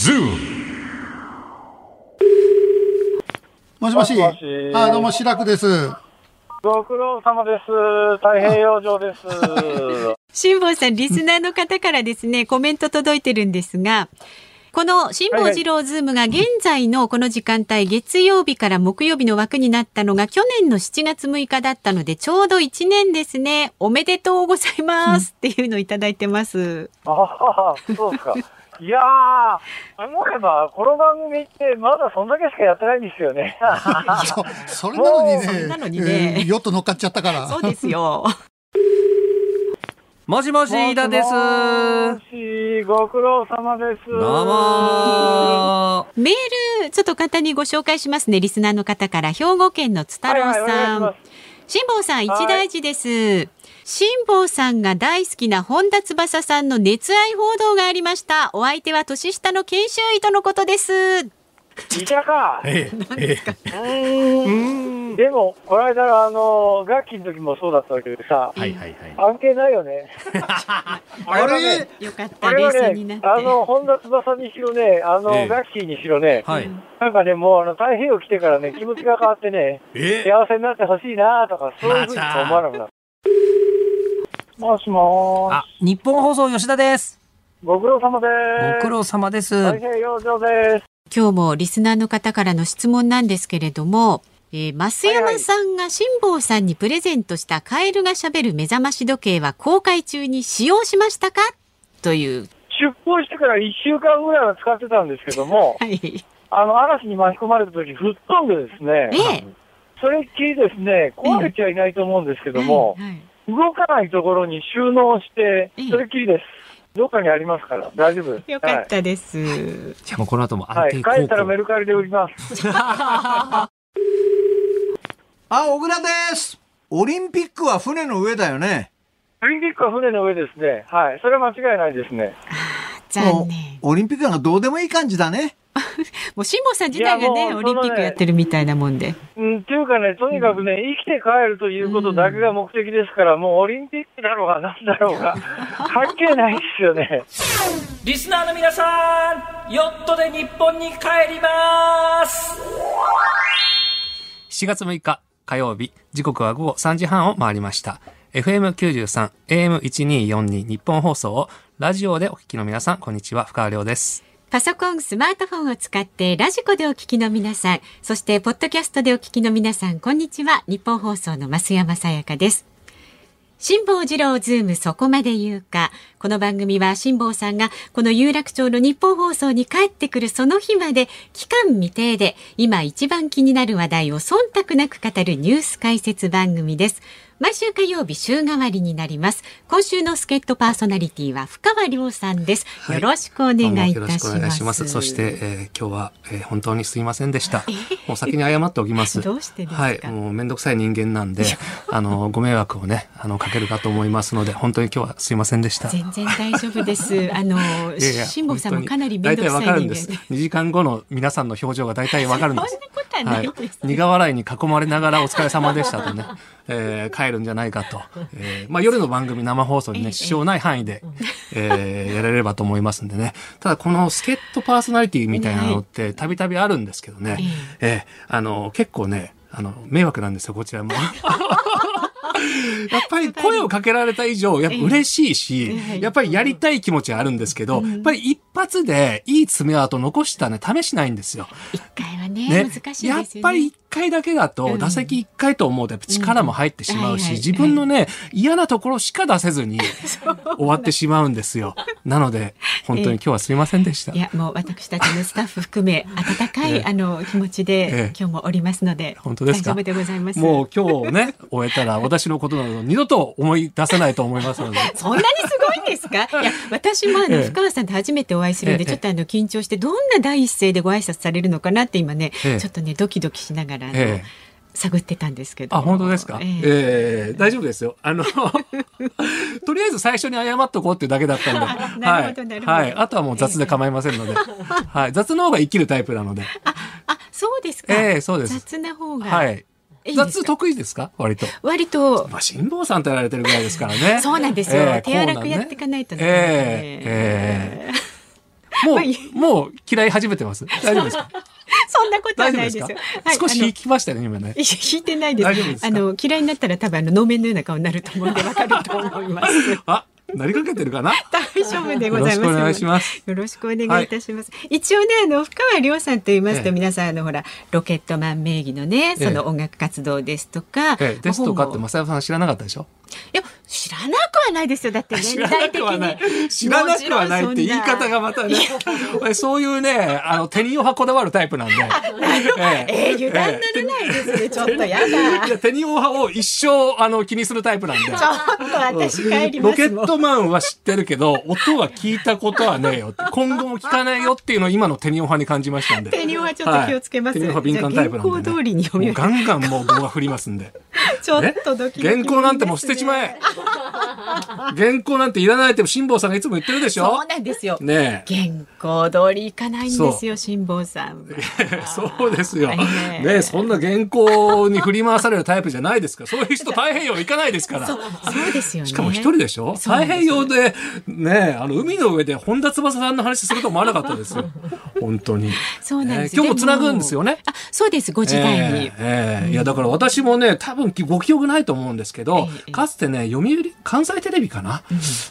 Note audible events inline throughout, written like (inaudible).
もしもし。もしもしあ、どうも、白くです。ご苦労様です。太平洋上です。辛坊さん、リスナーの方からですね、コメント届いてるんですが、この辛坊治郎ズームが現在のこの時間帯、月曜日から木曜日の枠になったのが去年の7月6日だったので、ちょうど1年ですね。おめでとうございますっていうのをいただいてます。ああ、そうですか。いやー、思えば、この番組ってまだそんだけしかやってないんですよね。そ、(laughs) それなのにね。それなのにねえーヨット乗っかっちゃったから。そうですよ。(laughs) もしもし、飯田です。もし、ご苦労様です。どうもメール、ちょっと簡単にご紹介しますね。リスナーの方から、兵庫県の津太郎さん。辛坊さん、一大事です。辛坊さんが大好きな本田翼さんの熱愛報道がありました。お相手は年下の研修医とのことです。いたか。ええ、えうーん。でも、この間のあの、楽器の時もそうだったけどさ、はいはいはい。関係ないよね。(laughs) あれ？よかった、冷静になっねて。、あの、本田翼にしろね、あの、ええガッキーにしろね、はい。なんかね、もうあの、太平洋来てからね、気持ちが変わってね、え幸せになってほしいなとか、そういうふうにしか思わなくなる。もしもーあ、日本放送吉田です。し、ご苦労様です。苦労様です。太平洋上です。今日もリスナーの方からの質問なんですけれども、えー、増山さんが辛坊さんにプレゼントしたカエルがしゃべる目覚まし時計は公開中に使用しましたか？という。出航してから1週間ぐらいは使ってたんですけども、(laughs) はい。あの、嵐に巻き込まれた時、吹っ飛んでですね、ええ。それっきりですね、壊れちゃいないと思うんですけども、はいはい動かないところに収納してええ、それっきりです。どっかにありますから、大丈夫です。よかったです。じゃあもうこの後もはい。はい、安定帰ったらメ高ルカリで売ります。(laughs) あ、小倉です。オリンピックは船の上だよね。オリンピックは船の上ですね。はい。それは間違いないですね。残念。オリンピックなんかどうでもいい感じだね。(laughs) もう辛坊さん自体がね、オリンピックやってるみたいなもんで。うん、っていうかね、とにかくね、生きて帰るということだけが目的ですから、もうオリンピックだろうがなんだろうが、(laughs) 関係ないですよね。リスナーの皆さん、ヨットで日本に帰ります7月6日火曜日、時刻は午後3時半を回りました。FM93、AM1242 日本放送をラジオでお聞きの皆さん、こんにちは、深川亮です。パソコン、スマートフォンを使ってラジコでお聞きの皆さん、そしてポッドキャストでお聞きの皆さん、こんにちは。ニッポン放送の増山さやかです。辛坊治郎ズームそこまで言うか。この番組は辛坊さんがこの有楽町のニッポン放送に帰ってくるその日まで期間未定で今一番気になる話題を忖度なく語るニュース解説番組です。毎週火曜日週替わりになります。今週の助っ人パーソナリティは深川亮さんです。はいよろしくお願いいたします。そして、えー今日は、えー本当にすいませんでした。(laughs) もう先に謝っておきます。(laughs) どうしてですか？はい、もうめんどくさい人間なんで、あの、ご迷惑をね、あの、かけるかと思いますので、本当に今日はすいませんでした。全然大丈夫です。(laughs) あの、辛坊さんもかなり面倒くさい人間わかるんです。2時間後の皆さんの表情が大体わかるんです。はない苦笑いに囲まれながらお疲れ様でしたとね、えー帰るんじゃないかと。えーまあ夜の番組生放送にね、支障ない範囲で、えーやられればと思いますんでね。ただこの助っ人パーソナリティみたいなのってたびたびあるんですけどね、えーあの、結構ね、あの、迷惑なんですよ、こちらも。(laughs) やっぱり声をかけられた以上、やっぱ嬉しいし、やっぱりやりたい気持ちはあるんですけど、やっぱり一発でいい爪痕残したね、試しないんですよ。一回はねね。難しいですよね。やっぱり一回だけだと、打席一回と思うとやっぱ力も入ってしまうし、自分のね、嫌なところしか出せずに (laughs) 終わってしまうんですよ。なので、本当に今日はすいませんでした。いやもう私たちのスタッフ含め (laughs) 温かい、ええあの気持ちで、ええ今日もおりますので本当ですか？大丈夫でございます。もう今日ね、終えたら私のことなど二度と思い出せないと思いますので。(laughs) そんなにすごいんですか？(laughs) いや私もあの、ええ深川さんと初めてお会いするんで、ええちょっとあの緊張してどんな第一声でご挨拶されるのかなって今ね、ええちょっとねドキドキしながらあの、ええ探ってたんですけど。あ、本当ですか、ええええ大丈夫ですよ。あの、(laughs) とりあえず最初に謝っとこうっていうだけだったんで。(laughs) はい。はい。あとはもう雑で構いませんので。はい。雑の方が生きるタイプなので。あそうですか。ええそうです雑な方が、はい。雑得意ですか？割と。割とまあ、辛坊さんとやられてるぐらいですからね。(laughs) そうなんですよええ手荒くやっていかないとなええええもう、もう嫌い始めてます。大丈夫ですか？(laughs) そんなことはないですよ。はい少し引きましたね、今ね。引いてないです。ですか？あの嫌いになったら多分あの能面のような顔になると思うんでわかると思います。(laughs) あ、なりかけてるかな？(laughs) 大丈夫でございます。よろしくお願いします。よろしくお願いいたします。一応ね、あの深川亮さんと言いますと、ええ皆さんあのほらロケットマン名義のね、その音楽活動ですとか、ええ、ですとかって、正山さん知らなかったでしょ？いや知らなくはないですよ。だって年知らな代的くはないに。。知らなくはないって言い方がまたね、俺そういうね、あの、手におはこだわるタイプなんで。(laughs) ええー、油断ならないですね。ちょっとやだ。手に (laughs) おはを一生、あの、気にするタイプなんで。ちょっと私帰りロケますもん。ットマンは知ってるけど、音は聞いたことはねえよ。今後も聞かないよっていうのを今の手におはに感じましたんで。手におはちょっと気をつけますはい手におは敏感タイプなんで、ね。原稿通りに読みガンガンもう語が振りますんで。(laughs) ちょっとドキドキ、原稿なんてもう捨てちまえ。原稿なんていらないって辛坊さんがいつも言ってるでしょ？そうなんですよ。ねえ。原稿通りいかないんですよ、辛坊さんは。(laughs) そうですよ。ええねそんな原稿に振り回されるタイプじゃないですから。そういう人太平洋行かないですから。そうですよね。しかも一人でしょ？太平洋で、ねあの、海の上で本田翼さんの話すると思わなかったですよ。本当に。そうなんですえー今日もつなぐんですよね。あ、そうです、5時台に。えいやだから私もね多分ご記憶ないと思うんですけど、ええかつてね読売関西テレビかな、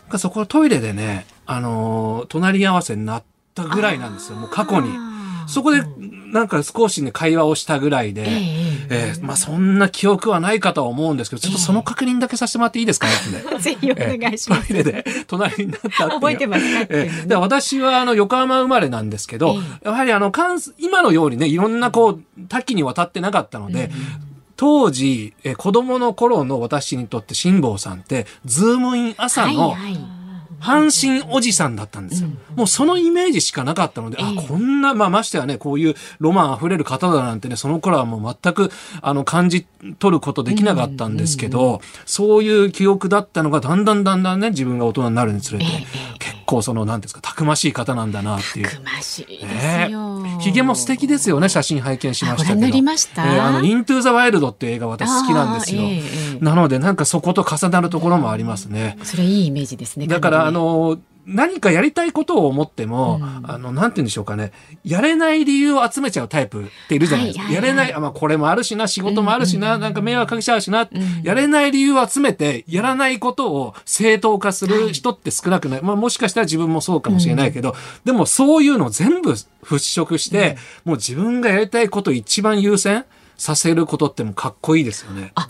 がそこのトイレでね、あのー隣り合わせになったぐらいなんですよもう過去に。そこでなんか少しね会話をしたぐらいで、ええええまあそんな記憶はないかとは思うんですけどちょっとその確認だけさせてもらっていいですかね。(laughs) ぜひお願いします。トイレで隣になったっ。覚えてますか？ええで私はあの横浜生まれなんですけど、やはりあの関今のようにねいろんなこう多岐にわたってなかったので、当時え子供の頃の私にとって辛坊さんってズームイン朝のはいはい阪神おじさんだったんですよ。もうそのイメージしかなかったので、あ、こんな、まあましてはね、こういうロマン溢れる方だなんてね、その頃はもう全く、あの、感じ取ることできなかったんですけど、そういう記憶だったのが、だんだんだんだんね、自分が大人になるにつれて、結構その、なんですか、たくましい方なんだなっていう。くましいですねよ。ひげも素敵ですよね、写真拝見しましたけど。なりました？えーあの、イントゥーザワイルドっていう映画私好きなんですよ。なので、なんかそこと重なるところもありますね。それいいイメージですね。だから、あの、何かやりたいことを思っても、あの、なんて言うんでしょうかね。やれない理由を集めちゃうタイプっているじゃないですか。はいはいはいやれない、あまあ、これもあるしな、仕事もあるしな、なんか迷惑かけちゃうしな、やれない理由を集めて、やらないことを正当化する人って少なくない。まあ、もしかしたら自分もそうかもしれないけど、でもそういうのを全部払拭して、もう自分がやりたいことを一番優先させることってもうかっこいいですよね。あ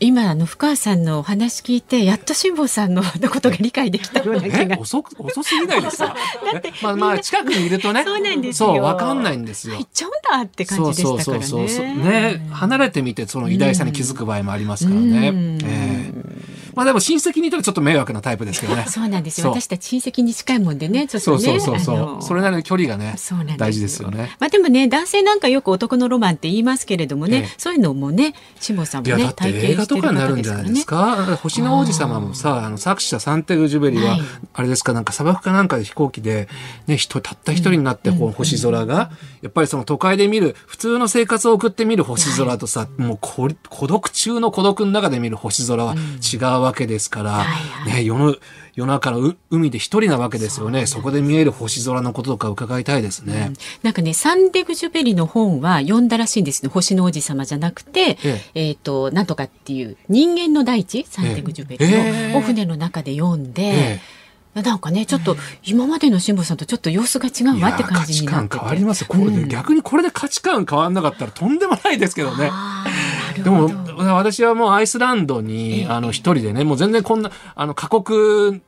今あの深川さんのお話聞いてやっと辛坊さんのことが理解できたような気がえ遅く、遅すぎないですか？だってえまあまあ、近くにいるとね。そうなんですよわかんないんですよ行っ。ちゃうんだって感じでしたからね。ね離れてみてその偉大さに気づく場合もありますからね、うんええまあでも親戚にいたらちょっと迷惑なタイプですけどね。(laughs) そうなんですよ。私たち親戚に近いもんでね、ちょっとね。そうそうそうそれなりの距離がね大事ですよね。まあでもね、男性なんかよく男のロマンって言いますけれどもね、ええ。そういうのもね、辛坊さんもねいやだっ、て映画とかになるんじゃないですか？星の王子様もさあの作者サンテグジュベリは、はい。あれですかなんか砂漠かなんかで飛行機で、ね、人たった一人になってこう星空が、やっぱりその都会で見る普通の生活を送って見る星空とさ、もうこ孤独中の孤独の中で見る星空は違うわけですから、はいはい。ね、世の夜中のう海で一人なわけですよね。そこで見える星空のこととか伺いたいですね。なんかね、サンデグジュベリの本は読んだらしいんですね。星の王子様じゃなくて、ええ。っ、と、なんとかっていう人間の大地、サンデグジュベリの、ええ。お船の中で読んで、えなんかね、ちょっと今までの辛坊さんとちょっと様子が違うわって感じになってて。価値観変わります。よこれで逆にこれで価値観変わんなかったらとんでもないですけどね。でも。私はもうアイスランドに、あの一人でねもう全然こんなあの過酷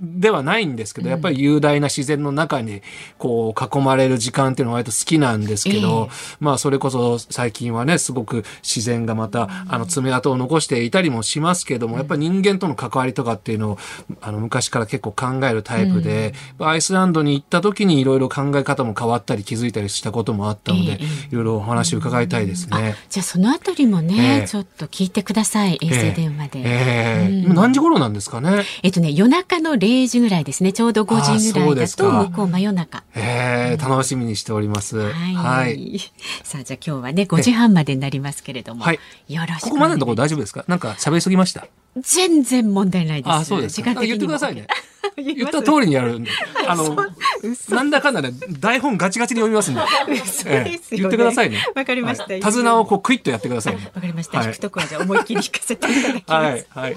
ではないんですけど、やっぱり雄大な自然の中にこう囲まれる時間っていうのは割と好きなんですけど、まあそれこそ最近はねすごく自然がまたあの爪痕を残していたりもしますけども、やっぱり人間との関わりとかっていうのをあの昔から結構考えるタイプで、アイスランドに行った時にいろいろ考え方も変わったり気づいたりしたこともあったので、ええいろいろお話伺いたいですね。じゃあそのあたりもね、ええ。ちょっと聞いてください。衛星電話で。ええ。今何時頃なんですかね？えっとね、夜中の0 0時ぐらいですね。ちょうど5時ぐらいだと、向こう真夜中。えー、楽しみにしております。はい。はい、さあ、じゃあ今日はね、5時半までになりますけれども。はい。よろしくここまでのところ大丈夫ですか？なんか喋りすぎました？全然問題ないです。あ、そうです。時間的に言ってくださいね。(laughs) 言った通りにやるんで。あの、なんだかんだね、台本ガチガチに読みますんで。ええ、言ってくださいね。わかりました。手綱をこうクイッとやってくださいね。わかりました。引くとこはじゃ思いっきり引かせていただきます。(laughs) はい。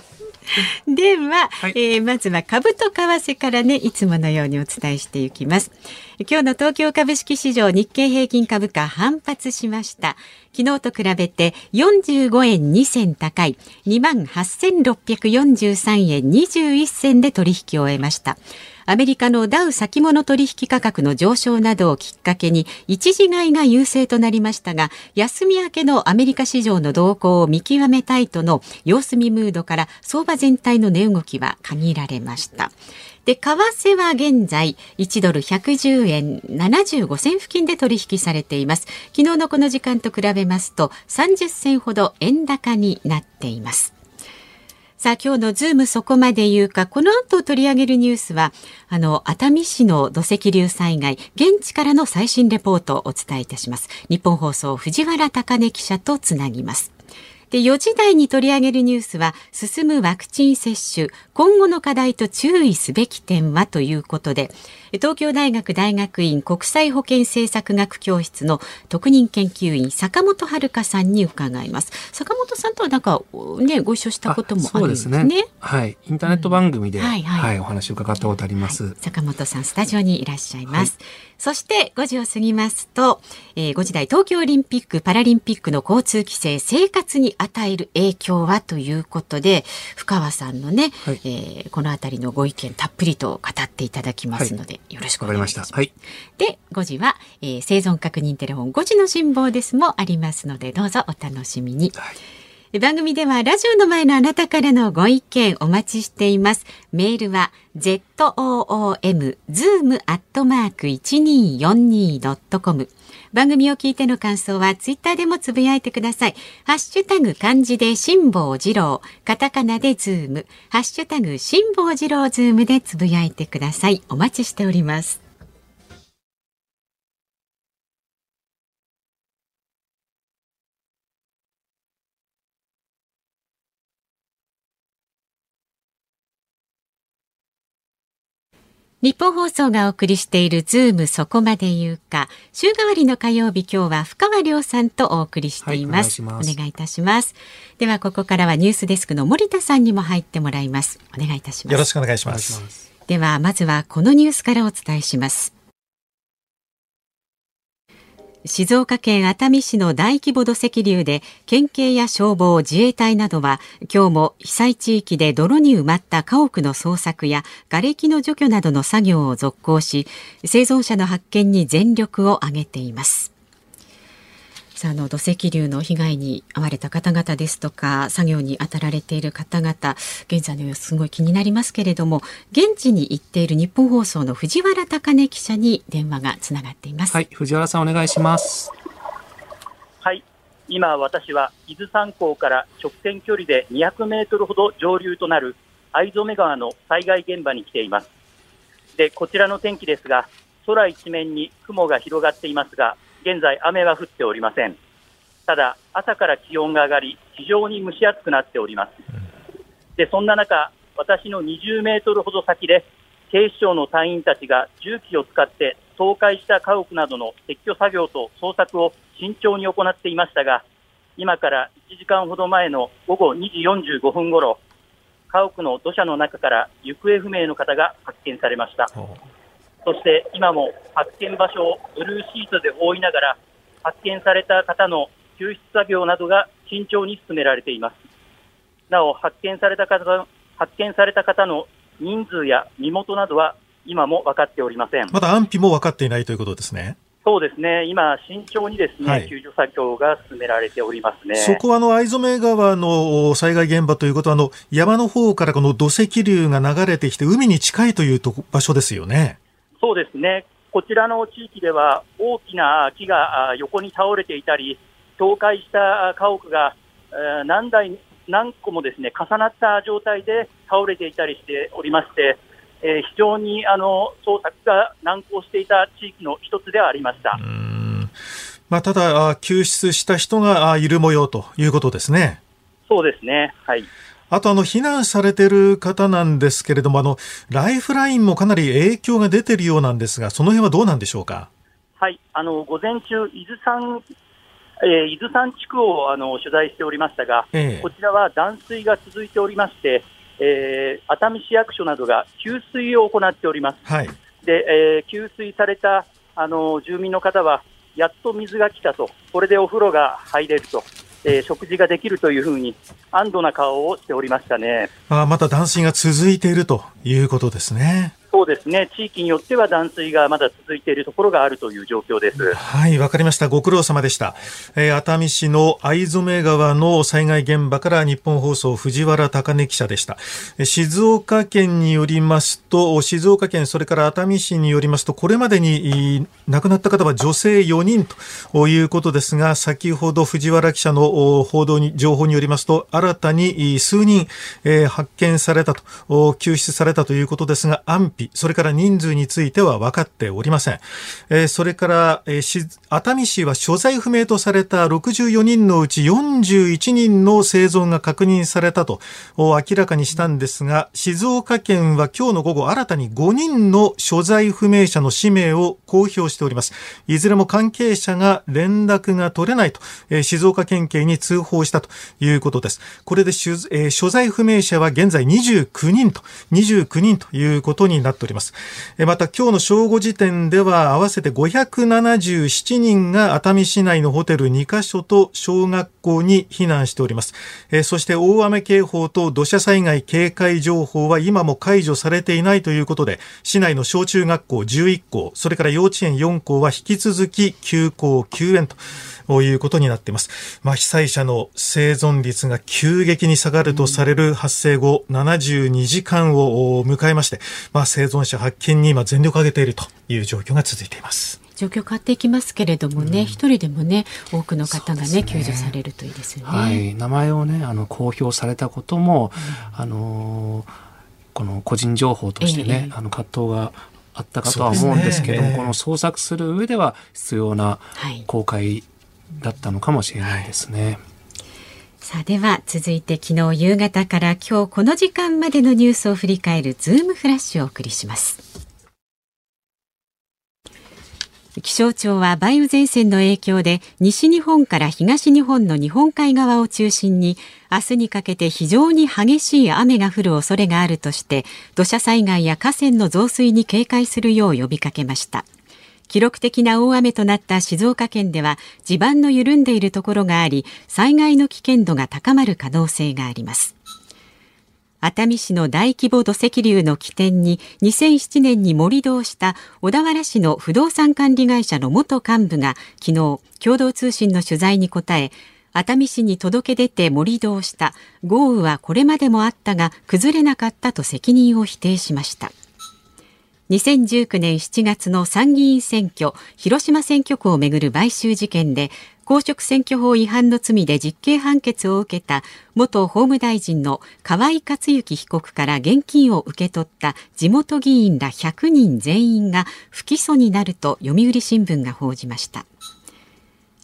はい。では、はい、えー、まずは株と為替からね、いつものようにお伝えしていきます。今日の東京株式市場日経平均株価反発しました。昨日と比べて45円2銭高い28,643円21銭で取引を終えました。アメリカのダウ先物取引価格の上昇などをきっかけに一時買いが優勢となりましたが休み明けのアメリカ市場の動向を見極めたいとの様子見ムードから相場全体の値動きは限られました。で、為替は現在1ドル110円75銭付近で取引されています。昨日のこの時間と比べますと30銭ほど円高になっています。さあ今日のズームそこまで言うか、この後取り上げるニュースは、あの、熱海市の土石流災害、現地からの最新レポートをお伝えいたします。日本放送藤原貴根記者とつなぎます。で、4時台に取り上げるニュースは、進むワクチン接種、今後の課題と注意すべき点はということで、東京大学大学院国際保健政策学教室の特任研究員坂本遥さんに伺います。坂本さんとはなんかねご一緒したこともあるんですね。すね。はい、インターネット番組で、うん、はい、はい、はい、お話を伺ったことあります、はい、坂本さんスタジオにいらっしゃいます。そして5時を過ぎますと、えー、5時台東京オリンピック・パラリンピックの交通規制生活に与える影響はということで深川さんのね、はい、えー、この辺りのご意見たっぷりと語っていただきますので、よろしくお願いします。はい。で、5時は、えー、生存確認テレフォン5時の辛抱ですもありますので、どうぞお楽しみに。はい番組ではラジオの前のあなたからのご意見お待ちしています。メールは zoom zoom アットマーク 1242.com 番組を聞いての感想はツイッターでもつぶやいてください。ハッシュタグ漢字で辛坊治郎、カタカナでズーム、ハッシュタグ辛坊治郎ズームでつぶやいてください。お待ちしております。日本放送がお送りしているズームそこまで言うか。週替わりの火曜日今日は深川亮さんとお送りしています、はい、お願いいたします。ではここからはニュースデスクの森田さんにも入ってもらいます。お願いいたします。よろしくお願いします。ではまずはこのニュースからお伝えします静岡県熱海市の大規模土石流で県警や消防自衛隊などは今日も被災地域で泥に埋まった家屋の捜索や瓦礫の除去などの作業を続行し生存者の発見に全力を挙げています。あの土石流の被害に遭われた方々ですとか作業に当たられている方々現在の様子すごい気になりますけれども現地に行っている日本放送の藤原貴根記者に電話がつながっています。はい藤原さんお願いします。はい。今私は伊豆山港から直線距離で200メートルほど上流となる藍染川の災害現場に来ています。でこちらの天気ですが空一面に雲が広がっていますが現在、雨は降っておりません。ただ、朝から気温が上がり、非常に蒸し暑くなっております。で、そんな中、私の20メートルほど先で、警視庁の隊員たちが重機を使って倒壊した家屋などの撤去作業と捜索を慎重に行っていましたが、今から1時間ほど前の午後2時45分ごろ、家屋の土砂の中から行方不明の方が発見されました。そして今も発見場所をブルーシートで覆いながら、発見された方の救出作業などが慎重に進められています。なお、発見された方発見された方の人数や身元などは今も分かっておりません。まだ安否も分かっていないということですね。そうですね、今、慎重にですね、はい、救助作業が進められておりますねそこはあの藍染川の災害現場ということはあの、山の方からこの土石流が流れてきて、海に近いというと場所ですよね。そうですね、こちらの地域では大きな木が横に倒れていたり、倒壊した家屋が何台、何個もですね重なった状態で倒れていたりしておりまして、えー非常にあの捜索が難航していた地域の一つではありました。まあ、ただ、あ救出した人があいる模様ということですね。そうですね。はい。あと、あの、避難されてる方なんですけれども、あの、ライフラインもかなり影響が出てるようなんですが、その辺はどうなんでしょうか？はい、あの午前中、伊豆山、えー伊豆山地区をあの取材しておりましたが、ええこちらは断水が続いておりまして、えー熱海市役所などが給水を行っております。はい。で、えー給水されたあの住民の方は、やっと水が来たと、これでお風呂が入れると、えー食事ができるというふうに、安堵な顔をしておりましたね。あまた断水が続いているということですね。そうですね、地域によっては断水がまだ続いているところがあるという状況です。はい、わかりました。ご苦労様でした。えー熱海市の藍染川の災害現場から日本放送藤原貴根記者でした。静岡県によりますと、静岡県、それから熱海市によりますと、これまでに亡くなった方は女性4人ということですが、先ほど藤原記者の報道に、情報によりますと、新たに数人、えー発見されたと、救出されたということですが、安否、それから人数については分かっておりません。えーそれから、えー熱海市は所在不明とされた64人のうち41人の生存が確認されたと明らかにしたんですが、静岡県は今日の午後新たに5人の所在不明者の氏名を公表しております。いずれも関係者が連絡が取れないと、えー静岡県警に通報したということです。これで、えー所在不明者は現在29人と、29人ということにななっております。えまた今日の正午時点では合わせて577人が熱海市内のホテル2カ所と小学校に避難しております。そして大雨警報と土砂災害警戒情報は今も解除されていないということで、市内の小中学校11校、それから幼稚園4校は引き続き休校休園と。いうことになっています。まあ、被災者の生存率が急激に下がるとされる発生後72時間を迎えまして、まあ、生存者発見に今全力を挙げているという状況が続いています。状況変わっていきますけれどもね、一、人でもね、多くの方がね、救助されるといいですよね。はい、名前をねあの公表されたことも、あのーこの個人情報としてね、ええあの葛藤があったかとは思うんですけどねええ。この捜索する上では必要なはい。公開だったのかもしれないですね。さあでは続いて昨日夕方から今日この時間までのニュースを振り返るズームフラッシュをお送りします。気象庁は梅雨前線の影響で西日本から東日本の日本海側を中心に明日にかけて非常に激しい雨が降る恐れがあるとして土砂災害や河川の増水に警戒するよう呼びかけました。記録的な大雨となった静岡県では地盤の緩んでいるところがあり災害の危険度が高まる可能性があります。熱海市の大規模土石流の起点に2007年に盛り土をした小田原市の不動産管理会社の元幹部が昨日共同通信の取材に答え熱海市に届け出て盛り土をした。豪雨はこれまでもあったが崩れなかったと責任を否定しました。2019年7月の参議院選挙広島選挙区をめぐる買収事件で公職選挙法違反の罪で実刑判決を受けた元法務大臣の河井克行被告から現金を受け取った地元議員ら100人全員が不起訴になると読売新聞が報じました。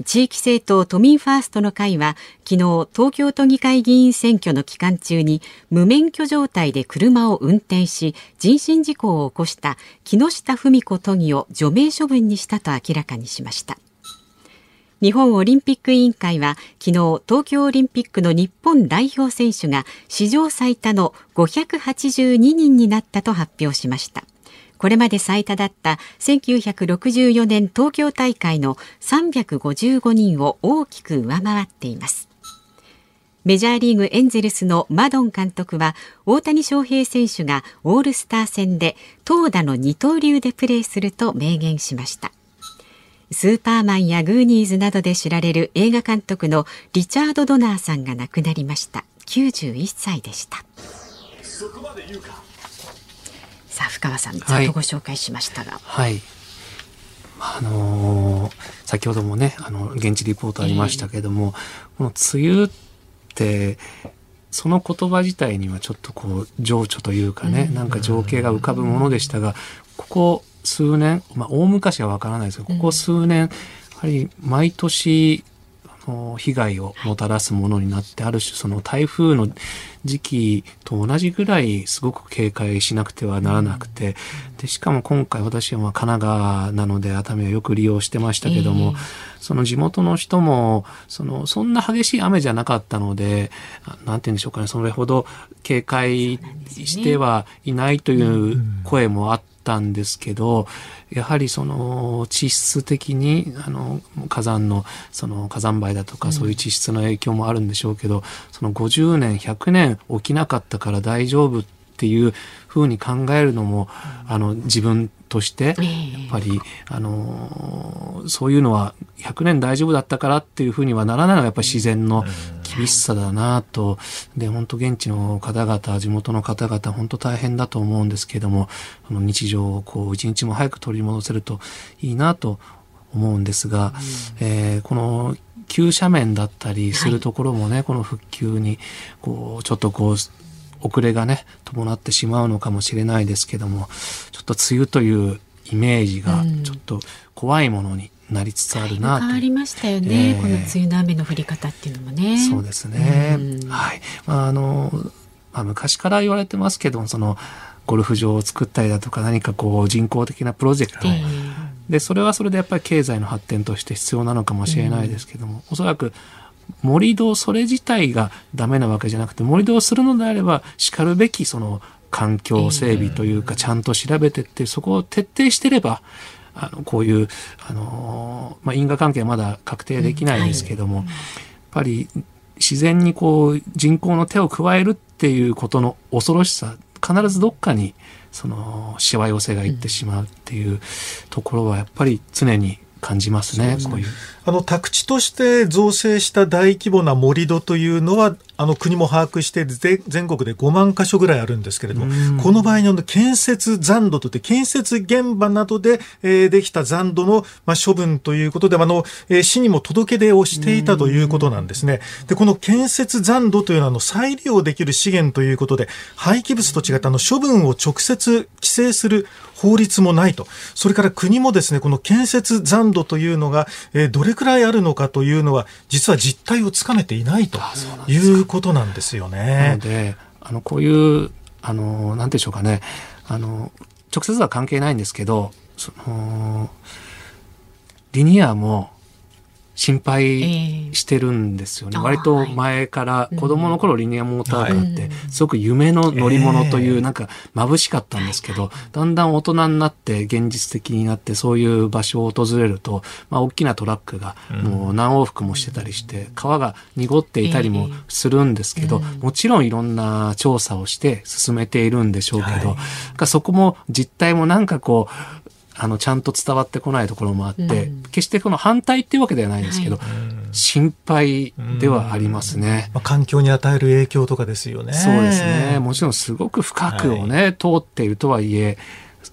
地域政党都民ファーストの会は昨日東京都議会議員選挙の期間中に無免許状態で車を運転し人身事故を起こした木下富美子都議を除名処分にしたと明らかにしました。日本オリンピック委員会は昨日東京オリンピックの日本代表選手が史上最多の582人になったと発表しました。これまで最多だった1964年東京大会の355人を大きく上回っています。メジャーリーグエンゼルスのマドン監督は大谷翔平選手がオールスター戦で投打の二刀流でプレーすると明言しました。スーパーマンやグーニーズなどで知られる映画監督のリチャード・ドナーさんが亡くなりました。91歳でした。さあ深川さんざっとご紹介しましたが、はい。あのー先ほどもね、あの、現地リポートありましたけれども、この梅雨って、その言葉自体にはちょっとこう情緒というかね、なんか情景が浮かぶものでしたがここ数年、まあ、大昔はわからないですけどここ数年やはり毎年被害をもたらすものになってある種その台風の時期と同じぐらいすごく警戒しなくてはならなくてでしかも今回私はまあ神奈川なので熱海をよく利用してましたけども、その地元の人もそのそんな激しい雨じゃなかったのであなんて言うんでしょうかねそれほど警戒してはいないという声もあったんですけど、やはりその地質的にあの火山のその火山灰だとかそういう地質の影響もあるんでしょうけど、その50年100年起きなかったから大丈夫っていうふうに考えるのも、あの自分としてやっぱり、あのそういうのは100年大丈夫だったからっていうふうにはならないのがやっぱり自然の厳しさだなと。で本当現地の方々地元の方々本当大変だと思うんですけどもあの日常をこう一日も早く取り戻せるといいなと思うんですが、えーこの急斜面だったりするところもね、この復旧にこうちょっとこう遅れがね伴ってしまうのかもしれないですけどもちょっと梅雨というイメージがちょっと怖いものになりつつあるなと、変わりましたよね、ええこの梅雨の雨の降り方っていうのもね。そうですね。うんはい。まあ、あの、まあ、昔から言われてますけども、その、ゴルフ場を作ったりだとか、何かこう、人工的なプロジェクト。えで、それはそれでやっぱり経済の発展として必要なのかもしれないですけども、おそらく、盛り土それ自体がダメなわけじゃなくて、盛り土をするのであれば、叱るべきその環境整備というか、ちゃんと調べてって、そこを徹底してれば、あの、こういう、あの、まあ、因果関係はまだ確定できないですけども、やっぱり自然にこう人工の手を加えるっていうことの恐ろしさ必ずどっかにそのしわ寄せがいってしまうっていうところはやっぱり常に感じますねこういう。あの宅地として造成した大規模な盛り土というのはあの国も把握してぜ全国で5万箇所ぐらいあるんですけれどもこの場合の建設残土といって建設現場などで、えーできた残土の、まあ、処分ということであの、えー市にも届け出をしていたということなんですね。でこの建設残土というのはあの再利用できる資源ということで廃棄物と違ってあの処分を直接規制する法律もないと。それから国もですね、この建設残土というのが、えーどれくらいあるのかというのは、実は実態をつかめていないということなんですよなのね。であのこういうあのなんでしょうかねあの直接は関係ないんですけどそのリニアも心配してるんですよね、ええ割と前から子供の頃リニアモーターカーってすごく夢の乗り物というなんか眩しかったんですけど、だんだん大人になって現実的になってそういう場所を訪れると、まあ、大きなトラックがもう何往復もしてたりして川が濁っていたりもするんですけど、もちろんいろんな調査をして進めているんでしょうけど、はい。なんかそこも実態もなんかこうあのちゃんと伝わってこないところもあって、うん。決してこの反対っていうわけではないんですけど、心配ではありますね。まあ、環境に与える影響とかですよね。そうですね。もちろんすごく深くをね、通っているとはいえ、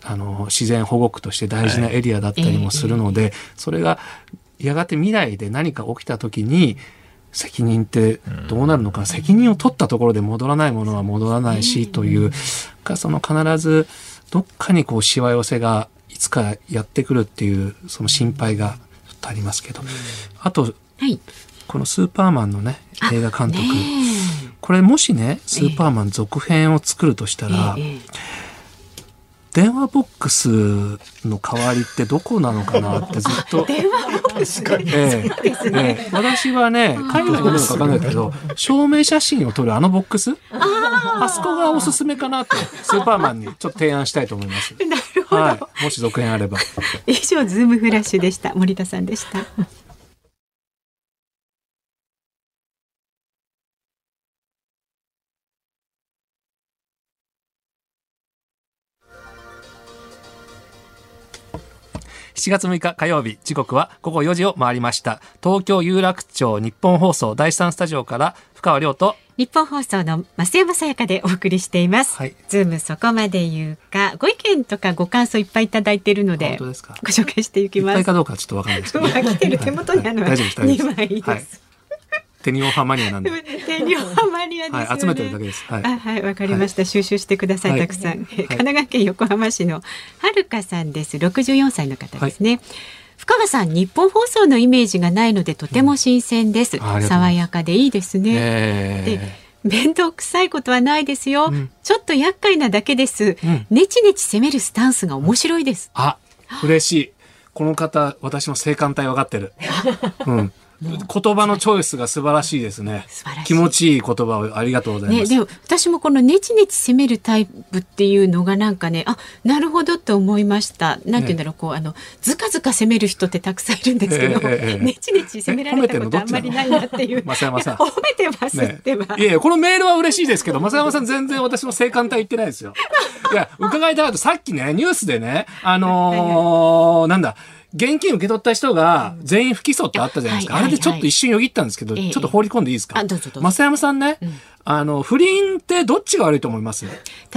あの、自然保護区として大事なエリアだったりもするので、それがやがて未来で何か起きた時に、責任ってどうなるのか、責任を取ったところで戻らないものは戻らないし、という、かその必ずどっかにこうしわ寄せがいつかやってくるっていう、その心配がちょっとありますけど、あと、はい。このスーパーマンのね、映画監督、ねこれもしね、スーパーマン続編を作るとしたえら、ええ。電話ボックスの代わりってどこなのかなってずっと。(laughs) 電話ボックス？ええええ。私はね、海外のものかわかんないけど、証明写真を撮るあのボックス？あそこがおすすめかなって、スーパーマンにちょっと提案したいと思います。(laughs) はい。(laughs) もし続編あれば。(laughs) 以上、ズームフラッシュでした。森田さんでした。7月6日火曜日、時刻は午後4時を回りました。東京有楽町ニッポン放送第3スタジオから深川亮と、ニッポン放送の増山さやかでお送りしています。はいズームそこまで言うか、ご意見とかご感想いっぱいいただいているので本当、ですか？ご紹介していきいっぱいます。かどうかちょっとわかんないですけど、(laughs) 今来てる手元にあるのは大丈夫です大丈夫2枚です。はいテニオハマニアなんで。(laughs) テニオハマニアですよね。はい、集めてるだけです。はい。あはい、わかりました、収集してください、はいたくさん。え神奈川県横浜市のはるかさんです。64歳の方ですね。深川さん、日本放送のイメージがないのでとても新鮮です。うございます爽やかでいいですね。え面倒くさいことはないですよ。んちょっと厄介なだけです。うんネチネチ攻めるスタンスが面白いです。あ、嬉しい。この方、私の性感帯分かってる。うん。言葉のチョイスが素晴らしいですね。気持ちいい言葉をありがとうございまね、す。でも私もこのネチネチ攻めるタイプっていうのがなんかねあなるほどと思いました。なんて言うんだろう、こうあのずかずか攻める人ってたくさんいるんですけど、ええええネチネチ攻められたことあんまりないなっていう。増山さん褒めてますねってば、いやいや、このメールは嬉しいですけど、増山さん全然私の性感帯言ってないですよ。いや、伺いたかった。さっきね、ニュースでね、あのーなんだ、現金受け取った人が全員不起訴ってあったじゃないですか。はいあれでちょっと一瞬よぎったんですけど、ええちょっと放り込んでいいですか？増山さんね、あの、不倫ってどっちが悪いと思います？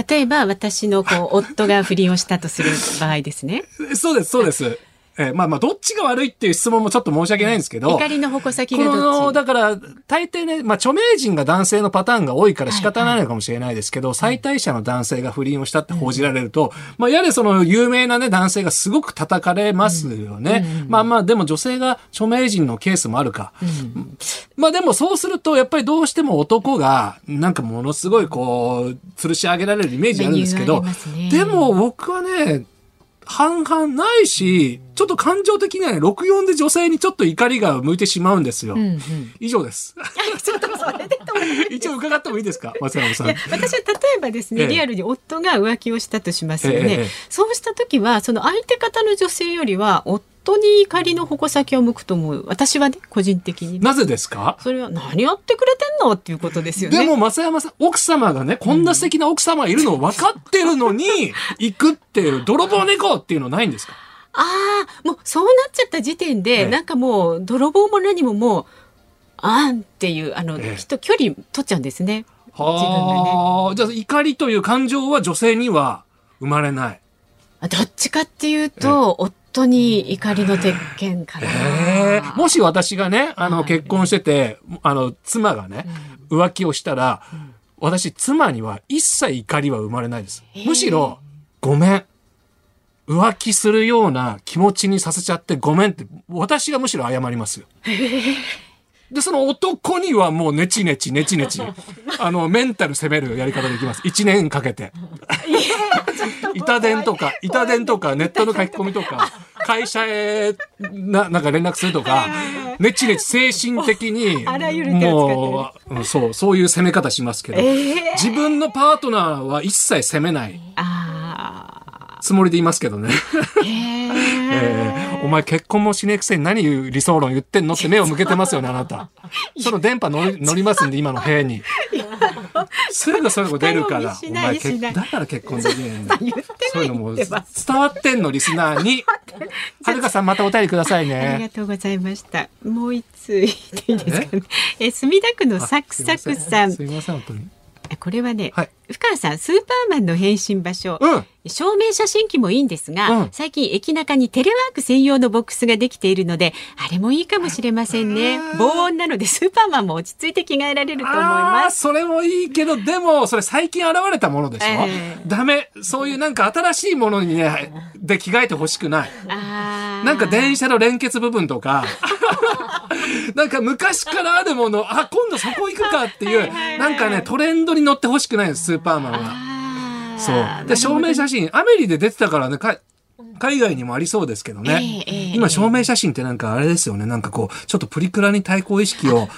例えば私のこう夫が不倫をしたとする場合ですね。(laughs) そうです、そうです。えーまあまあ、どっちが悪いっていう質問もちょっと申し訳ないんですけど。怒りの矛先こがどの、っち？だから、大抵ね、まあ、著名人が男性のパターンが多いから仕方ないのかもしれないですけど、最大者の男性が不倫をしたって報じられると、まあ、やれその有名なね、男性がすごく叩かれますよね。まあまあ、でも女性が著名人のケースもあるか。まあでもそうすると、やっぱりどうしても男が、なんかものすごいこう、吊るし上げられるイメージあるんですけどね、でも僕はね、半々ないし、ちょっと感情的にはね、64で女性にちょっと怒りが向いてしまうんですよ。うんうん以上です。一応伺ってもいいですか？松山さんいや。私は例えばですね、ええリアルに夫が浮気をしたとしますよね、ええそうした時はその相手方の女性よりは夫に怒りの矛先を向くと思う。私はね個人的にね。なぜですか？それは何やってくれてんの？っていうことですよね。でも、増山さん、奥様がね、こんな素敵な奥様がいるのを分かってるのに、行くっていう、泥棒猫っていうのないんですか？ああもうそうなっちゃった時点で、ええ。なんかもう泥棒も何ももうあんっていうあの、ええ。人距離取っちゃうんですね。はあ、じゃあ怒りという感情は女性には生まれない。あどっちかっていうと、夫に怒りの鉄拳かな、ええもし私がね、あの、はい結婚してて、あの、妻がね、浮気をしたら、私、妻には一切怒りは生まれないです。ええむしろ、ごめん。浮気するような気持ちにさせちゃってごめんって、私がむしろ謝りますよ。で、その男にはもうネチネチネチネチ、(laughs) あの、メンタル攻めるやり方でいきます。一年かけて。板伝とか、板伝とか、ネットの書き込みとか、会社へな、なんか連絡するとか、ネチネチ精神的に、もう、うんそう、そういう攻め方しますけど、自分のパートナーは一切責めない。あつもりでいますけどね。え (laughs) えーお前結婚もしねえくせに何言う理想論言ってんのって目を向けてますよね、あなた。その電波乗り乗りますんで、今の部屋に。(laughs) すぐそういうの出るから。しお前ないしない結だから結婚できねえんだ。そういうのも伝わってんの、リスナーに。(laughs) はるかさんまたお便りくださいありがね。とうございました。もう一通いいですかね。え、墨田区のサクサクさんす。いません、本当に。これはね、はい深川さん、スーパーマンの変身場所。うん。証明写真機もいいんですが、うん最近駅中にテレワーク専用のボックスができているので、あれもいいかもしれませんね。防音なのでスーパーマンも落ち着いて着替えられると思います。それもいいけど、でも、それ最近現れたものでしょ、ええダメ。そういうなんか新しいものにね、で着替えてほしくない。なんか電車の連結部分とか、(laughs) なんか昔からあるもの、あ、今度そこ行くかっていう、なんかね、トレンドに乗ってほしくないんです、スーパーマンは。あーそう。で、証明写真、アメリで出てたからね、か海外にもありそうですけどね。ええええ今、証明写真ってなんかあれですよね。なんかこう、ちょっとプリクラに対抗意識を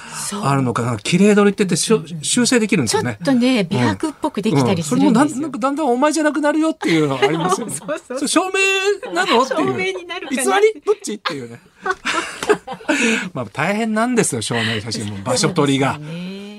あるのかな。綺麗撮りっててしょ修正できるんですちょよね。っとね、美白っぽくできたりするんですよ。うんそれもなんかだんだんお前じゃなくなるよっていうのがありますよね。(laughs) そう証明なの？っていう。証明になるかな偽り？どっち？っていうね。(laughs) まあ大変なんですよ、証明写真も。(laughs) 場所取りが。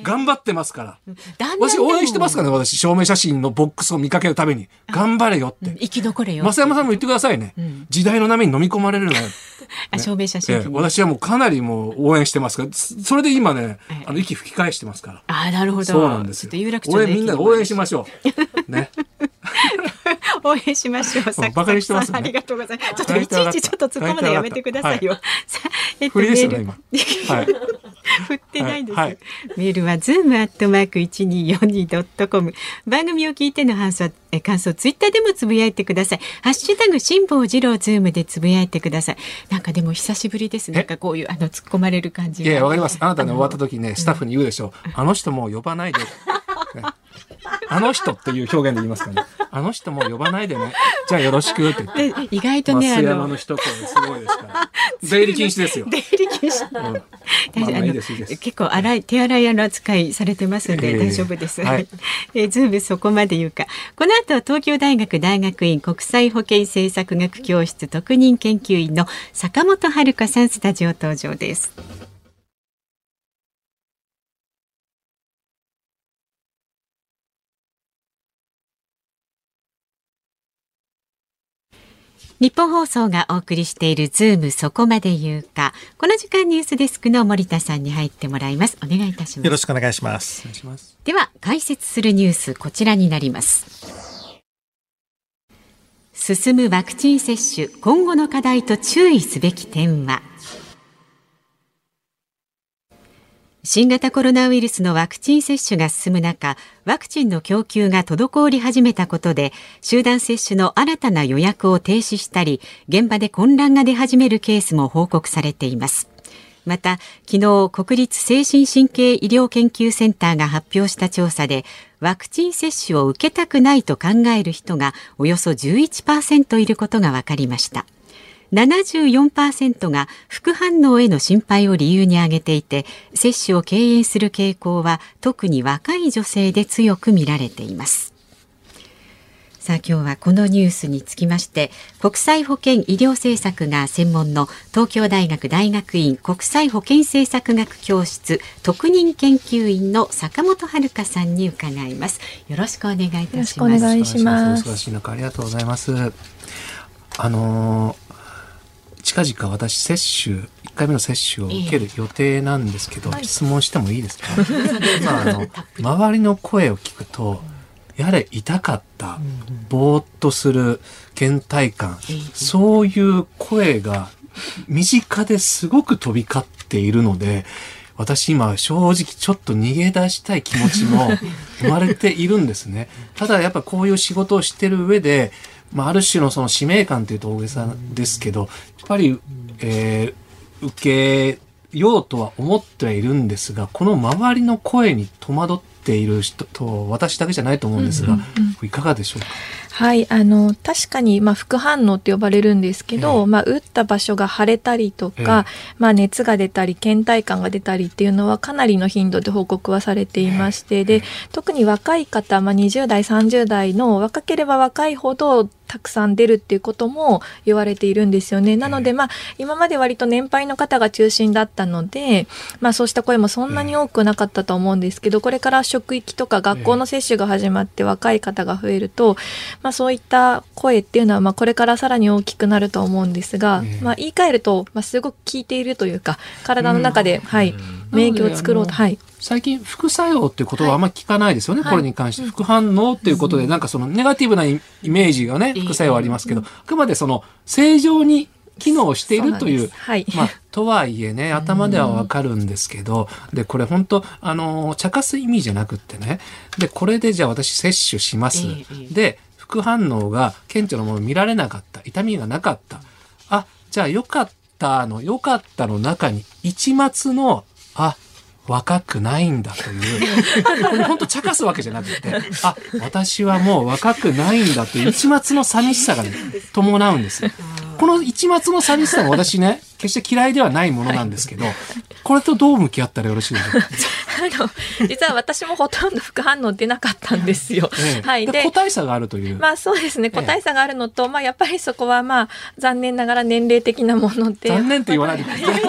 ね頑張ってますから。だんだん私応援してますからね、私。証明写真のボックスを見かけるために。頑張れよって。生き残れよ。増山さんも言ってくださいね。時代の波に飲み込まれるなよ。(laughs) あ証明写真ええ私はもうかなりもう応援してますから、そそれで今ねええ、あの、息吹き返してますから。あーなるほど。そうなんですよ有楽。町応の駅援みんなで応援しましょう。ね。(laughs) 応援しましょう。さバカにしてますねありがとうございます。ちょっといちいちちょっと突っ込むのやめてくださいよ。(laughs) さあえっと振りですよね、今。はい。(laughs) 振ってないです。はいはいメールはズームアットマーク一二四二ドットコム。番組を聞いての感想、え感想ツイッターでもつぶやいてください。ハッシュタグ辛坊治郎ズームでつぶやいてください。なんかでも久しぶりです。なんかこういうあの突っ込まれる感じが。いやいや、わかります。あなたね、終わった時ね、スタッフに言うでしょう。あの人もう呼ばないで。(laughs) ねあの人っていう表現で言いますからね。あの人もう呼ばないでね。じゃあよろしくって言って。で意外とねあ増山のの一声すごいですから。出入り禁止ですよ。出入り禁止。うんまあ大丈夫まあいいですいいです結構洗い手洗い屋の扱いされてますんでええ大丈夫です。はいえーズームそこまで言うか。この後は東京大学大学院国際保健政策学教室特任研究員の坂本遥さんスタジオ登場です。日本放送がお送りしているズームそこまで言うか。この時間ニュースデスクの森田さんに入ってもらいます。お願いいたします。よろしくお願いしますお。願いします。では解説するニュースこちらになります進むワクチン接種今後の課題と注意すべき点は？新型コロナウイルスのワクチン接種が進む中ワクチンの供給が滞り始めたことで集団接種の新たな予約を停止したり現場で混乱が出始めるケースも報告されています。また昨日国立精神神経医療研究センターが発表した調査でワクチン接種を受けたくないと考える人がおよそ11%いることが分かりました。74%が副反応への心配を理由に挙げていて接種を敬遠する傾向は特に若い女性で強く見られています。さあ今日はこのニュースにつきまして国際保健医療政策が専門の東京大学大学院国際保健政策学教室特任研究員の坂本遥さんに伺います。よろしくお願いいたします。よろしくお願いします。お忙しい中ありがとうございます。あのー近々私接種1回目の接種を受ける予定なんですけど、質問してもいいですか？(laughs) まああの周りの声を聞くとやれ痛かったぼーっとする倦怠感そういう声が身近ですごく飛び交っているので私今正直ちょっと逃げ出したい気持ちも生まれているんですね。ただやっぱこういう仕事をしてる上で、まあ、ある種のその使命感というと大げさですけど、やっぱり、えー受けようとは思ってはいるんですが、この周りの声に戸惑っている人と私だけじゃないと思うんですが、いかがでしょうか？はい、あの確かに、まあ、副反応って呼ばれるんですけど、ええ。まあ、打った場所が腫れたりとか、まあ、熱が出たり倦怠感が出たりっていうのはかなりの頻度で報告はされていましてで特に若い方、まあ、20代30代の若ければ若いほどたくさん出るっていうことも言われているんですよね。なので、まあ、今まで割と年配の方が中心だったので、まあ、そうした声もそんなに多くなかったと思うんですけど、これから職域とか学校の接種が始まって若い方が増えると、まあ、そういった声っていうのは、まあ、これからさらに大きくなると思うんですが、ええ。まあ、言い換えると、まあ、すごく効いているというか、体の中で、はい、免疫を作ろうと、はい。最近副作用っていう言葉はあんまり聞かないですよね、はい。これに関して。副反応っていうことで、なんかそのネガティブなイイメージがね、副作用ありますけど、あくまでその正常に機能しているというはい。まあ、とはいえね、頭ではわかるんですけど、で、これ本当あの、茶化す意味じゃなくってね、で、これでじゃあ私接種します。ええで、副反応が顕著なもの見られなかった。痛みがなかった。あ、じゃあよかったの、よかったの中に一末の、あ、若くないんだという。(laughs) これ本当茶化すわけじゃなくて、あ、私はもう若くないんだという一末の寂しさがね、伴うんですよ。この一末の寂しさも私ね、決して嫌いではないものなんですけど、これとどう向き合ったらよろしいでしょうか？あの、実は私もほとんど副反応出なかったんですよ。ええ。はい。で個体差があるという。まあそうですね。個体差があるのと、まあやっぱりそこはまあ残念ながら年齢的なもので残念って言わないでください。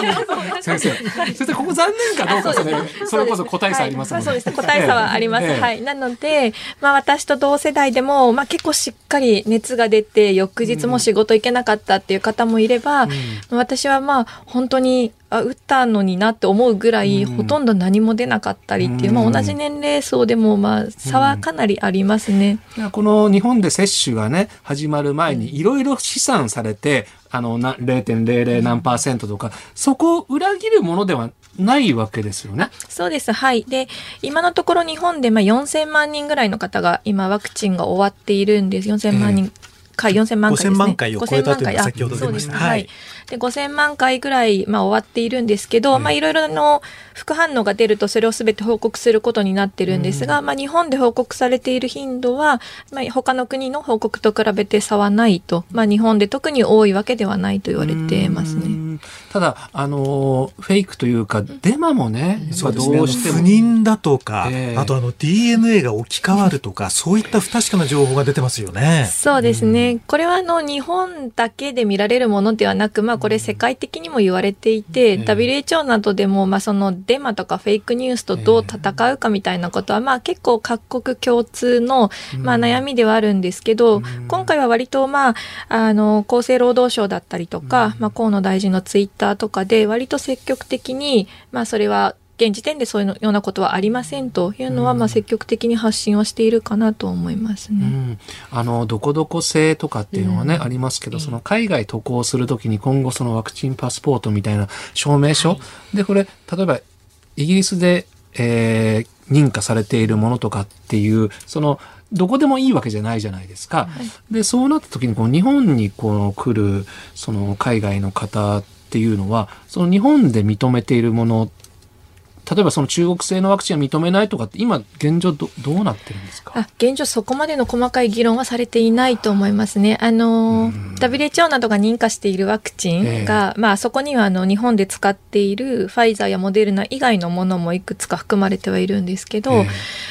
(laughs) (laughs) 先生。先生、ここ残念かどうかそれ、それこそ個体差ありますもんはい。そうですね。個体差はあります、ええ。はい。なので、まあ、私と同世代でも、まあ、結構しっかり熱が出て翌日も仕事行けなかったっていう方もいれば、私はまあ本当にあ打ったのになって思うぐらい、うんほとんど何も出なかったりっていう、まあ、うん同じ年齢層でもまあ差はかなりありますね。この日本で接種がね、始まる前にいろいろ試算されて、あの、な、0.00何パーセントとか、そこを裏切るものではないわけですよね。そうです。はい。で、今のところ日本でまあ4000万人ぐらいの方が今ワクチンが終わっているんです。4000万人。回、4000万回です、ね。5000万回を超えたというのが先ほど出ました。はい。で、5000万回ぐらい、まあ、終わっているんですけど、うん、まあ、いろいろの副反応が出ると、それをすべて報告することになってるんですが、うん、まあ、日本で報告されている頻度は、まあ、他の国の報告と比べて差はないと、まあ、日本で特に多いわけではないと言われてますね。ただ、あの、フェイクというか、デマもね、そうですね、どうしても。不妊だとか、えー、あとあの、DNA が置き換わるとか、そういった不確かな情報が出てますよね。そうですね。これは、あの、日本だけで見られるものではなく、まあ、これ世界的にも言われていて、WHO などでも、まあ、そのデマとかフェイクニュースとどう戦うかみたいなことは、まあ、結構各国共通の、まあ、悩みではあるんですけど、今回は割と、まあ、あの、厚生労働省だったりとか、まあ、河野大臣のツイッターとかで、割と積極的に、まあ、それは現時点でそういうようなことはありませんというのは、まあ積極的に発信をしているかなと思いますね。うん、あのどこどこ製とかっていうのはね、うん、ありますけど、その海外渡航するときに今後そのワクチンパスポートみたいな証明書、はい、でこれ例えばイギリスで、えー、認可されているものとかっていうそのどこでもいいわけじゃないじゃないですか。はい、でそうなった時にこう日本にこう来るその海外の方っていうのはその日本で認めているもの例えばその中国製のワクチンは認めないとかって今現状どどうなってるんですか？あ現状そこまでの細かい議論はされていないと思いますね。あの WHO などが認可しているワクチンが、えー、まあそこにはあの日本で使っているファイザーやモデルナ以外のものもいくつか含まれてはいるんですけど、えー、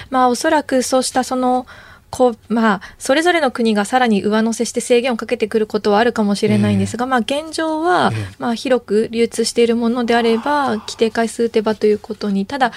まあおそらくそうしたそのこうまあ、それぞれの国がさらに上乗せして制限をかけてくることはあるかもしれないんですが、えー、まあ、現状は、まあ、広く流通しているものであれば規定回数手羽ということにただ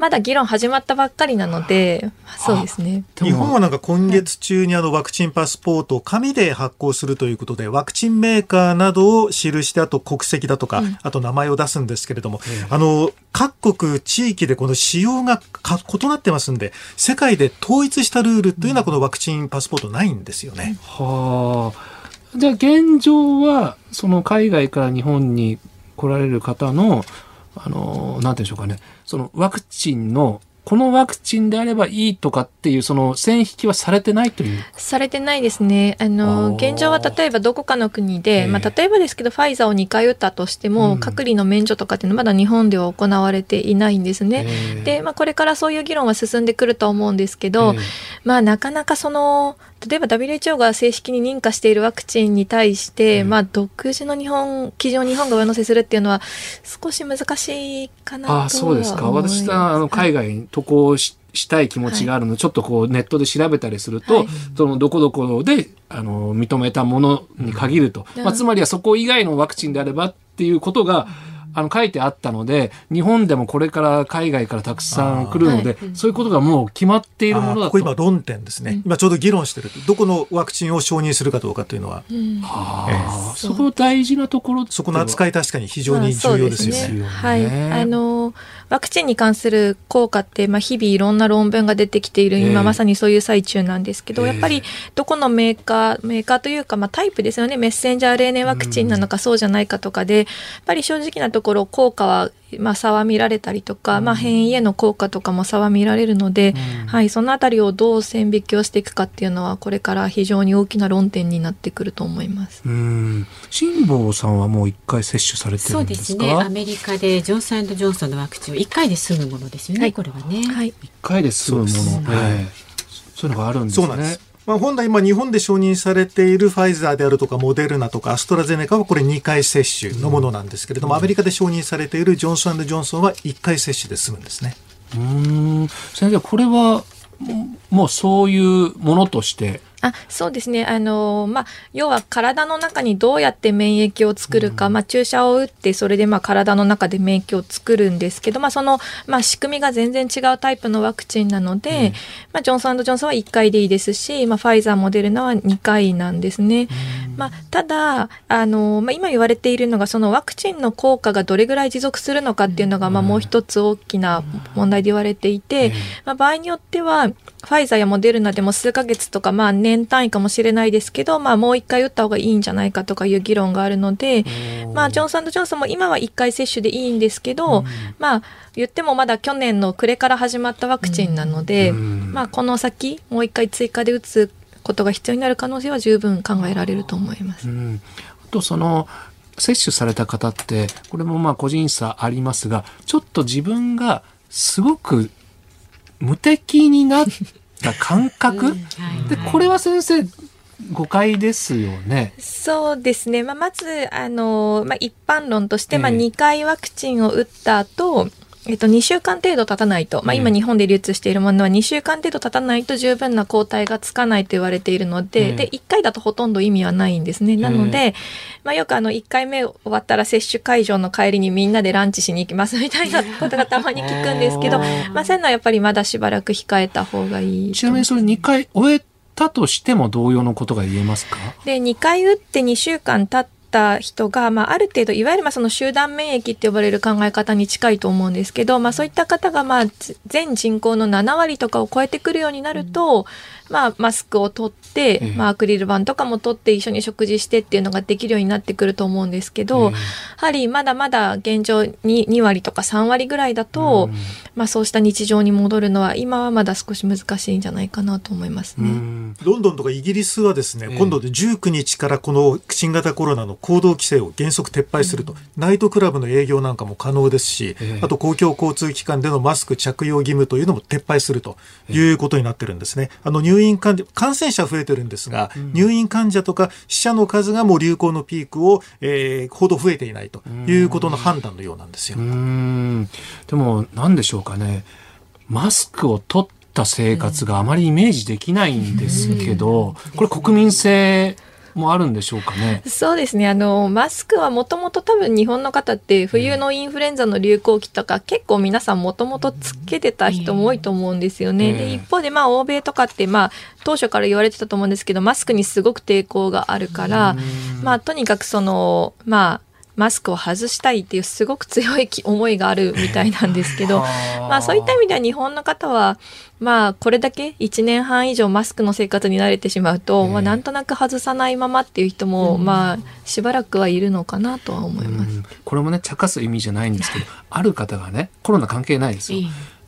まだ議論始まったばっかりなので、そうですね。日本はなんか今月中にあのワクチンパスポートを紙で発行するということで、ワクチンメーカーなどを記して、あと国籍だとか、うん、あと名前を出すんですけれども、あの、各国地域でこの仕様が異なってますんで、世界で統一したルールというのはこのワクチンパスポートないんですよね。うん、はあ。じゃあ現状は、その海外から日本に来られる方の、あの、なんていうんでしょうかね。そのワクチンのこのワクチンであればいいとかっていうその線引きはされてないという？されてないですね。あの現状は例えばどこかの国で、まあ、例えばですけどファイザーを2回打ったとしても、うん、隔離の免除とかっていうのはまだ日本では行われていないんですね。で、まあ、これからそういう議論は進んでくると思うんですけど、まあなかなかその例えば WHO が正式に認可しているワクチンに対して、うん、まあ、独自の日本基準を日本が上乗せするっていうのは少し難しいかなとあそうですか。私はあの海外に渡航ししたい気持ちがあるので、はい、ちょっとこうネットで調べたりすると、はい、そのどこどこであの認めたものに限ると、うん、まあ、つまりはそこ以外のワクチンであればっていうことが、うんあの書いてあったので日本でもこれから海外からたくさん来るので、はい、そういうことがもう決まっているものだと。ここ今論点ですね、今ちょうど議論してるどこのワクチンを承認するかどうかというのは、うん、えそこ大事なところそこの扱い確かに非常に重要ですよね。ね。はい。あのワクチンに関する効果って、まあ、日々いろんな論文が出てきている、今まさにそういう最中なんですけど、やっぱりどこのメーカー、メーカーというか、まあ、タイプですよね、メッセンジャー RNA ワクチンなのかそうじゃないかとかで、やっぱり正直なところ効果はまあ、差は見られたりとか、まあ、変異への効果とかも差は見られるので、うん、はい、そのあたりをどう線引きをしていくかっていうのはこれから非常に大きな論点になってくると思います。うん。辛坊さんはもう一回接種されてるんですか？そうですね。アメリカでジョンソンジョンソンのワクチンを一回で済むものですよね、はい、これはね。はい、一回で済むもの、はい、そういうのがあるんですね。まあ、本来、今、日本で承認されているファイザーであるとか、モデルナとか、アストラゼネカはこれ2回接種のものなんですけれども、アメリカで承認されているジョンソンジョンソンは1回接種で済むんですね。うん先生、これはもうそういうものとしてあそうですね。あの、まあ、要は体の中にどうやって免疫を作るか、うん、まあ、注射を打ってそれでまあ体の中で免疫を作るんですけど、まあ、その、まあ、仕組みが全然違うタイプのワクチンなので、うん、まあ、ジョンソンジョンソンは1回でいいですし、まあ、ファイザーモデルナは2回なんですね。うん、まあ、ただあの、まあ、今言われているのがそのワクチンの効果がどれぐらい持続するのかっていうのが、まあ、もう一つ大きな問題で言われていて、まあ、場合によってはファイザーやモデルナでも数ヶ月とか、まあ、年年単位かもしれないですけど、まあ、もう1回打った方がいいんじゃないかとかいう議論があるので、まあ、ジョンソンジョンソンも今は1回接種でいいんですけど、まあ、言ってもまだ去年の暮れから始まったワクチンなので、まあ、この先もう1回追加で打つことが必要になる可能性は十分考えられると思います。とその接種された方ってこれもまあ個人差ありますがちょっと自分がすごく無敵になった感覚、でこれは先生誤解ですよね。そうですね。まあ、まず、あの、まあ、一般論として、まあ、2回ワクチンを打った後、えっと、2週間程度経たないと、まあ、今日本で流通しているものは2週間程度経たないと十分な抗体がつかないと言われているので、で、1回だとほとんど意味はないんですね。なので、まあ、よくあの、1回目終わったら接種会場の帰りにみんなでランチしに行きますみたいなことがたまに聞くんですけど、(laughs) まあ、そういうのはやっぱりまだしばらく控えた方がいい。ちなみにそれ2回終えたとしても同様のことが言えますか？で、2回打って2週間経った人が、まあ、ある程度、いわゆるまあその集団免疫って呼ばれる考え方に近いと思うんですけど、まあ、そういった方がまあ全人口の7割とかを超えてくるようになると、まあ、マスクを取って、まあ、アクリル板とかも取って一緒に食事してっていうのができるようになってくると思うんですけど、やはりまだまだ現状に2割とか3割ぐらいだと、まあ、そうした日常に戻るのは今はまだ少し難しいんじゃないかなと思いますね。ロンドンとかイギリスはですね、今度で19日からこの新型コロナの行動規制を原則撤廃すると、ナイトクラブの営業なんかも可能ですし、あと公共交通機関でのマスク着用義務というのも撤廃するということになってるんですね。あの入院患者、感染者増えてるんですが、入院患者とか死者の数がもう流行のピークを、えー、ほど増えていないということの判断のようなんですよ。うん。でも何でしょうかね。マスクを取った生活があまりイメージできないんですけど、これ国民性もあるんでしょうかね。そうですね。あの、マスクはもともと多分日本の方って冬のインフルエンザの流行期とか、結構皆さんもともとつけてた人も多いと思うんですよね。で、一方でまあ欧米とかってまあ当初から言われてたと思うんですけど、マスクにすごく抵抗があるから、まあとにかくその、まあ、マスクを外したいっていうすごく強い思いがあるみたいなんですけど、(laughs) まあそういった意味では日本の方は、まあこれだけ1年半以上マスクの生活に慣れてしまうと、まあなんとなく外さないままっていう人も、まあしばらくはいるのかなとは思います。これもね、茶化す意味じゃないんですけど、ある方がね、コロナ関係ないですよ。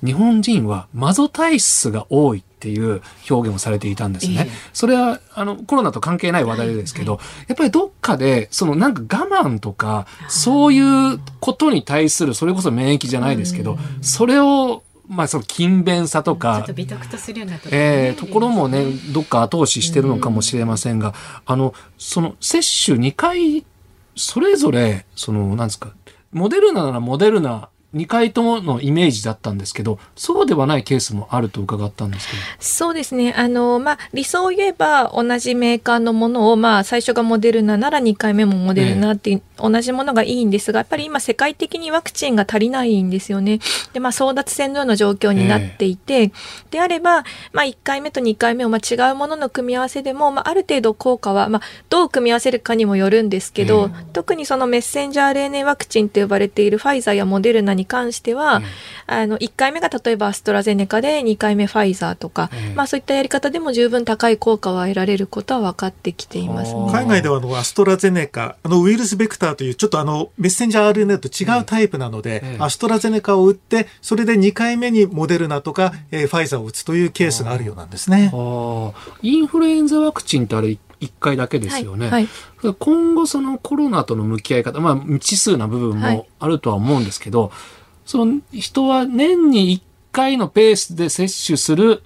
日本人はマゾ体質が多いっていう表現をされていたんですね。それはあのコロナと関係ない話題ですけど、やっぱりどっかでそのなんか我慢とかそういうことに対するそれこそ免疫じゃないですけど、それをまあその勤勉さとか、とするようなとこ,、えー、ところもね、どっか後押ししてるのかもしれませんが、あの、その接種2回、それぞれ、その、なんですか、モデルナならモデルナ、2回とものイメージだったんですけど、そうではないケースもあると伺ったんですけど。そうですね。あの、まあ、理想を言えば同じメーカーのものを、まあ、最初がモデルナなら2回目もモデルナっていう、ええ、同じものがいいんですが、やっぱり今世界的にワクチンが足りないんですよね。で、まあ、争奪戦のような状況になっていて、え、であれば、まあ、1回目と2回目を、まあ、違うものの組み合わせでも、まあ、ある程度効果は、まあ、どう組み合わせるかにもよるんですけど、特にそのメッセンジャー RNA ワクチンと呼ばれているファイザーやモデルナに関しては、あの、1回目が例えばアストラゼネカで2回目ファイザーとか、まあそういったやり方でも十分高い効果は得られることは分かってきています、ね、海外ではあのアストラゼネカ、あのウイルスベクターというちょっとあのメッセンジャー RNA と違うタイプなので、アストラゼネカを打って、それで2回目にモデルナとか、えー、ファイザーを打つというケースがあるようなんですね。インフルエンザワクチンってあれ1回だけですよね、はいはい、今後そのコロナとの向き合い方、まあ未知数な部分もあるとは思うんですけど、はいその人は年に1回のペースで接種する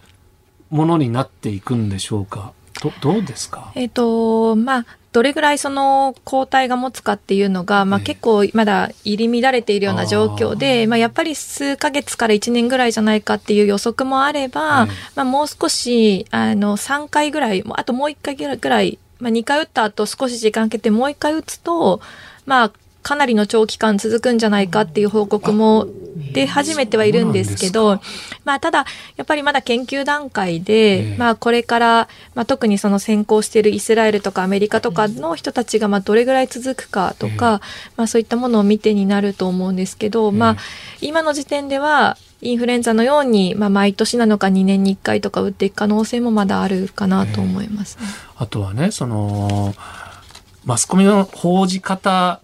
ものになっていくんでしょうか？どどうですか？えっ、と、まあ、どれぐらいその抗体が持つかっていうのが、まあ、結構まだ入り乱れているような状況で、まあ、やっぱり数ヶ月から1年ぐらいじゃないかっていう予測もあれば、まあ、もう少しあの3回ぐらいあともう1回ぐらい、まあ、2回打った後少し時間かけてもう1回打つとまあかなりの長期間続くんじゃないかっていう報告も出始めてはいるんですけど、まあ、ただ、やっぱりまだ研究段階で、まあ、これから、まあ、特にその先行しているイスラエルとかアメリカとかの人たちが、まあ、どれぐらい続くかとか、まあ、そういったものを見てになると思うんですけど、まあ、今の時点では、インフルエンザのように、まあ、毎年なのか2年に1回とか打っていく可能性もまだあるかなと思います、ね、あとはね、その、マスコミの報じ方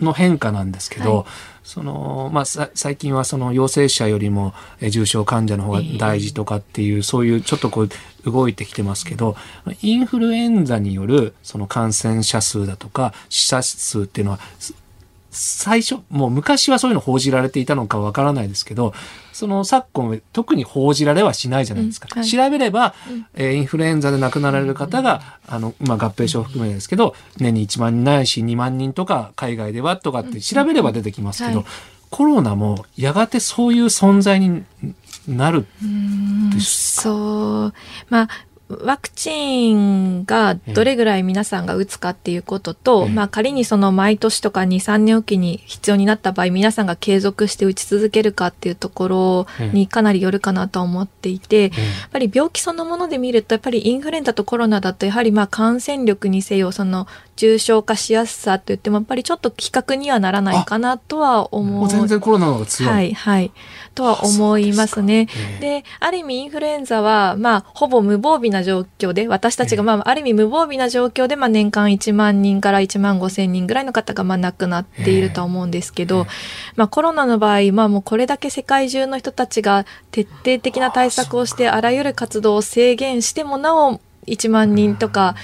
の変化なんですけど、はい、その、まあ、最近はその陽性者よりも重症患者の方が大事とかっていう、えー、そういうちょっとこう動いてきてますけど、インフルエンザによるその感染者数だとか死者数っていうのは最初、もう昔はそういうの報じられていたのかわからないですけど、その昨今特に報じられはしないじゃないですか。うんはい、調べれば、えー、インフルエンザで亡くなられる方が、あの、まあ、合併症含めですけど、年に1万人ないし2万人とか海外ではとかって調べれば出てきますけど、はい、コロナもやがてそういう存在になるそう。まあ、ワクチンがどれぐらい皆さんが打つかっていうことと、まあ仮にその毎年とか2、3年おきに必要になった場合、皆さんが継続して打ち続けるかっていうところにかなりよるかなと思っていて、やっぱり病気そのもので見ると、やっぱりインフルエンザとコロナだと、やはりまあ感染力にせよ、その重症化しやすさって言っても、やっぱりちょっと比較にはならないかなとは思う。全然コロナの方が強い。はい、はい。とは思いますね。である意味インフルエンザは、まあ、ほぼ無防備な状況で、私たちが、まあ、ある意味無防備な状況で、まあ、年間1万人から1万5千人ぐらいの方が、まあ、亡くなっていると思うんですけど、まあ、コロナの場合、まあ、もうこれだけ世界中の人たちが徹底的な対策をして、あらゆる活動を制限してもなお、1万人とか、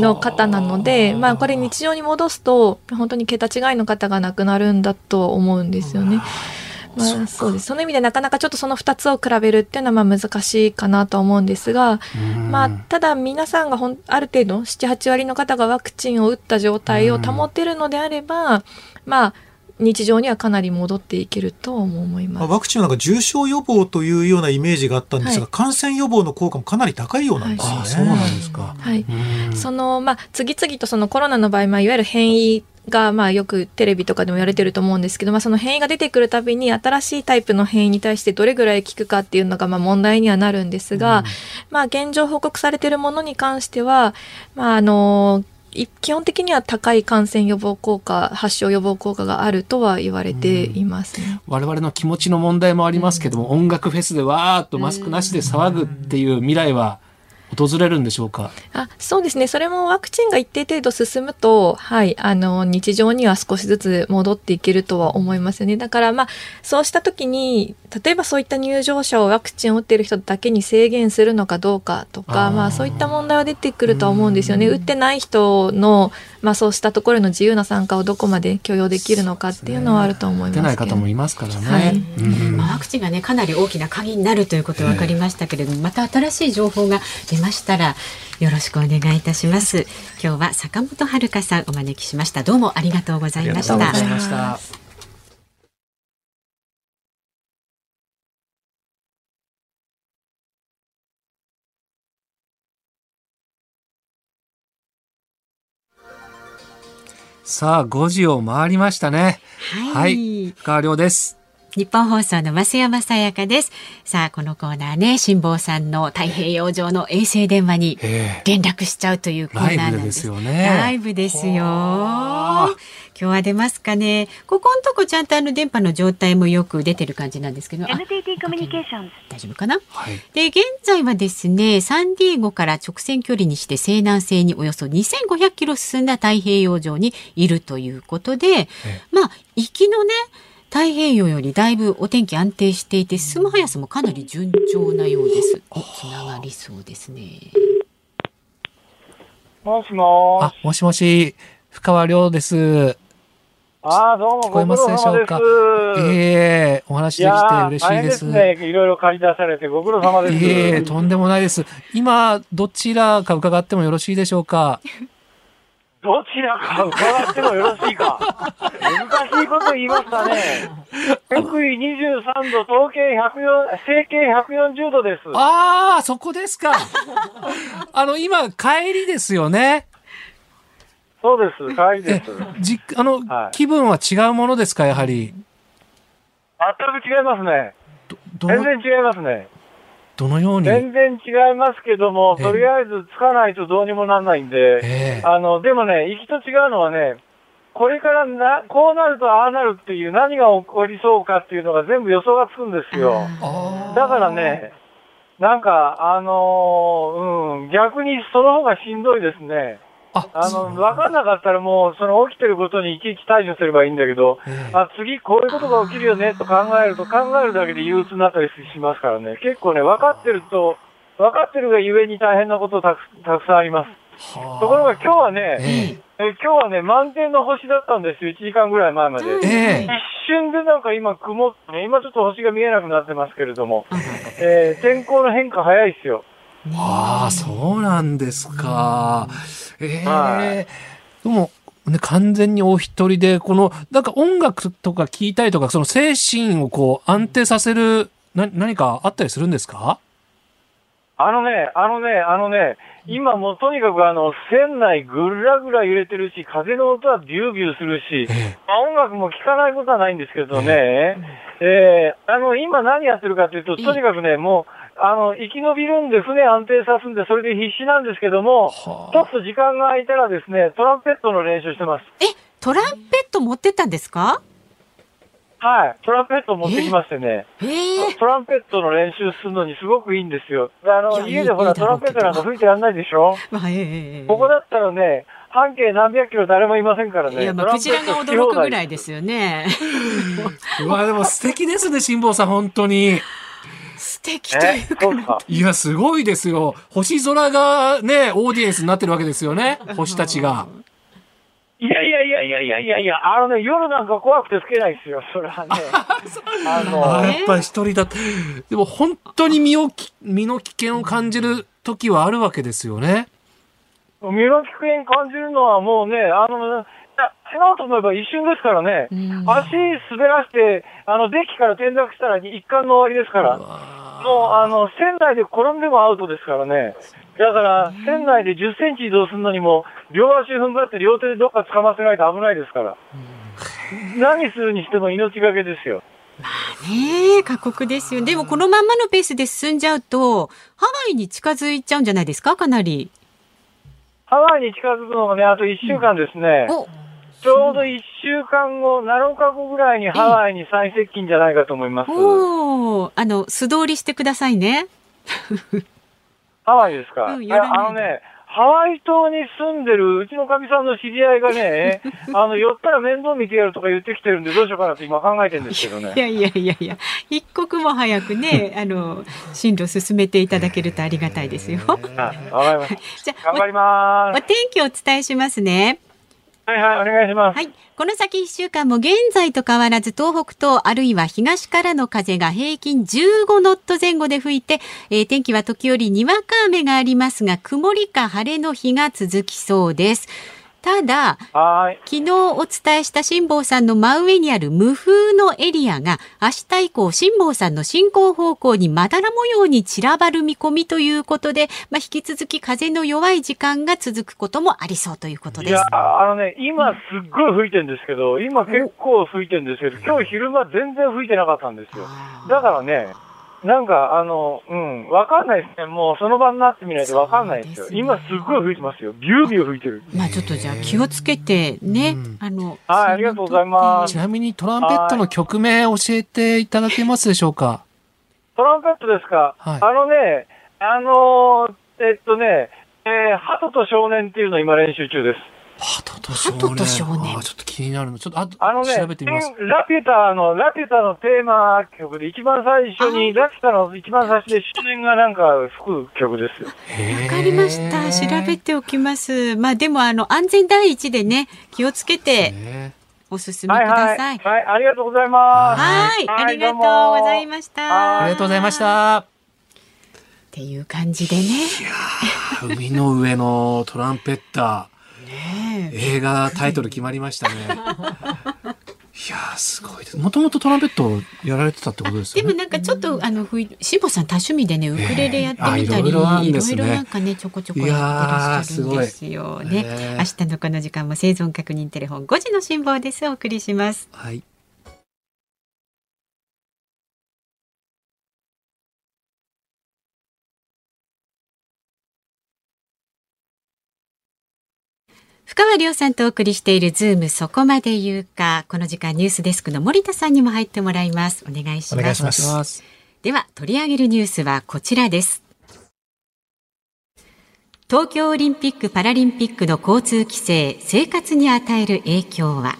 の方なので、まあこれ日常に戻すと、本当に桁違いの方が亡くなるんだと思うんですよね。まあ、そうです。その意味でなかなかちょっとその2つを比べるっていうのはまあ難しいかなと思うんですが、まあ、ただ皆さんがほんある程度、7、8割の方がワクチンを打った状態を保てるのであれば、まあ、日常にはかなり戻っていけると思いますワクチンはなんか重症予防というようなイメージがあったんですが、はい、感染予防の効果もかなり高いようなんですよね。はい、そうなんですか。はい。そのまあ次々とそのコロナの場合、まあいわゆる変異がまあよくテレビとかでも言われてると思うんですけど、まあ、その変異が出てくるたびに新しいタイプの変異に対してどれぐらい効くかっていうのがまあ問題にはなるんですが、うん、まあ現状報告されているものに関しては、まああの基本的には高い感染予防効果発症予防効果があるとは言われていますね、うん、我々の気持ちの問題もありますけども、うん、音楽フェスでわーっとマスクなしで騒ぐっていう未来は訪れるんでしょうか？あそうですね。それもワクチンが一定程度進むと、はい、あの日常には少しずつ戻っていけるとは思いますね。だからまあそうした時に例えばそういった入場者をワクチンを打っている人だけに制限するのかどうかとかまあそういった問題は出てくるとは思うんですよね。打ってない人のまあ、そうしたところの自由な参加をどこまで許容できるのかっていうのはあると思います出ない方もいますからね、はい。うん、ワクチンがねかなり大きな鍵になるということが分かりましたけれども、また新しい情報が出ましたらよろしくお願いいたします。今日は坂本遥さんお招きしました。どうもありがとうございました。さあ、5時を回りましたね。はい。はい、です。日本放送の増山さやかです。さあ、このコーナーね、辛坊さんの太平洋上の衛星電話に連絡しちゃうというコーナーなんです。ライブですよね。ライブですよ。今日は出ますかね。ここのとこちゃんとあの電波の状態もよく出てる感じなんですけど。NTT コミュニケーション大丈夫かな、はい、で、現在はですね、サンディエゴから直線距離にして西南西におよそ2500キロ進んだ太平洋上にいるということで、まあ、行きのね、太平洋よりだいぶお天気安定していて進む速さもかなり順調なようです。つながりそうですね。もしもあ、もしもし、深川亮です。ああ、どうも、聞こえますでしょうか？ええー、お話できて嬉しいです。いですね。いろいろ借り出されてご苦労様です。ええー、とんでもないです。今、どちらか伺ってもよろしいでしょうか？どちらか伺ってもよろしいか。難しいこと言いましたね。北緯23度、東経104、西経140度です。ああ、そこですか。あの、今、帰りですよね。そうです、帰りです。じあの、はい、気分は違うものですか、やはり？全く違いますね。全然違いますね。どのように？全然違いますけども、とりあえずつかないとどうにもならないんで、あの、でもね、行きと違うのはね、これからな、こうなるとああなるっていう何が起こりそうかっていうのが全部予想がつくんですよ。だからね、なんか、あのーうん、逆にその方がしんどいですね。ああの、わかんなかったらもう、その起きてることにいちいち対処すればいいんだけど、あ、次こういうことが起きるよねと考えると、考えるだけで憂鬱になったりしますからね。結構ね、分かってると、分かってるがゆえに大変なことたくたくさんあります。ところが今日はね、え今日はね、満天の星だったんですよ、1時間ぐらい前まで。ええ一瞬でなんか今曇ってね、今ちょっと星が見えなくなってますけれども、えー天候の変化早いですよ。ああ、そうなんですか。ええはでも、ね、完全にお一人で、この、なんか音楽とか聴いたりとか、その精神をこう安定させる、な、何かあったりするんですか？あのね、あのね、あのね、今もうとにかくあの、船内ぐらぐら揺れてるし、風の音はビュービューするし、まあ、音楽も聴かないことはないんですけどね、えーあの、今何やってるかというと、とにかくね、もう、あの、生き延びるんで、船安定さすんで、それで必死なんですけども、ちょっと時間が空いたらですね、トランペットの練習してます。え、トランペット持ってったんですか？はい、トランペット持ってきましてね。ええトランペットの練習するのにすごくいいんですよ。あの、家でほら、トランペットなんか吹いてやんないでしょ？まあ、ええええここだったらね、半径何百キロ誰もいませんからね。いや、まあ、クジラが驚くぐらいですよね。うわ、でも素敵ですね、辛坊さん、本当に。素敵とえいうか。いや、すごいですよ。星空がね、オーディエンスになってるわけですよね。星たちが。いやいやいやいやいやいやいや、あのね、夜なんか怖くてつけないですよ、それはね。あ (laughs) あの、ーやっぱり一人だって。でも本当に身をき、身の危険を感じる時はあるわけですよね。身の危険感じるのはもうね、あの、いや、違うと思えば一瞬ですからね。うん足滑らして、あの、デッキから転落したら一貫の終わりですから。もう、あの、船内で転んでもアウトですからね。だから、船内で10センチ移動するのにも、両足踏ん張って両手でどっか掴ませないと危ないですから。何するにしても命がけですよ。ねえ、過酷ですよ。でも、このまんまのペースで進んじゃうと、ハワイに近づいちゃうんじゃないですか？かなり。ハワイに近づくのがね、あと1週間ですね。お、ちょうど1週間後、7日後ぐらいにハワイに最接近じゃないかと思います。おーあの、素通りしてくださいね。(laughs) ハワイですか、うんあのね、ハワイ島に住んでるうちのかみさんの知り合いがね、(laughs) あの、寄ったら面倒見てやるとか言ってきてるんで、どうしようかなって今考えてるんですけどね。いやいやいやいや、一刻も早くね、(laughs) あの、進路進めていただけるとありがたいですよ。はい、わかりました。じゃあ、頑張ります。天気をお伝えしますね。はいはい、お願いします。はい。この先1週間も現在と変わらず東北とあるいは東からの風が平均15ノット前後で吹いて、えー天気は時折にわか雨がありますが曇りか晴れの日が続きそうです。ただ。昨日お伝えした辛坊さんの真上にある無風のエリアが明日以降辛坊さんの進行方向にまだら模様に散らばる見込みということで、まあ、引き続き風の弱い時間が続くこともありそうということですいや。、あのね、今すっごい吹いてるんですけど、今結構吹いてるんですけど、今日昼間全然吹いてなかったんですよ。だからね、なんか、あの、うん、わかんないですね。もうその場になってみないとわかんないですよ。今すっごい吹いてますよ。ビュービュー吹いてる。まあちょっとじゃあ気をつけてね、うんあの。はいありがとうございますちなみにトランペットの曲名教えていただけますでしょうか？トランペットですか、はいあのね、あのーえっとね、えー、鳩と少年っていうのを今練習中です。鳩と少年。鳩と少年あーちょっと気になるの。ちょっとああのね、調べてみます。ラピュタの、ラピュタのテーマ曲で一番最初に、ラピュタの一番最初で少年がなんか吹く曲ですよ。わかりました。調べておきます。まあでもあの安全第一でね、気をつけてねお進みくはいはい。ださい。はい、ありがとうございます。はい、はいありがとうございました。はありがとうございました。っていう感じでね。海の上のトランペッタ映画タイトル決まりましたね。(laughs) いやー、すごいです。もともとトランペットをやられてたってことですよね？でもなんかちょっとあのふいしんぼさん多趣味でねウクレレやってみたり、ええあいろいろねいろなんかねちょこちょこやってらっしゃるんですよね。ええ明日のこの時間も生存確認テレフォン5時の辛抱ですお送りします。はい。深川亮さんとお送りしているズームそこまで言うか。この時間ニュースデスクの森田さんにも入ってもらいます。お願いします。では取り上げるニュースはこちらです。東京オリンピック・パラリンピックの交通規制生活に与える影響は？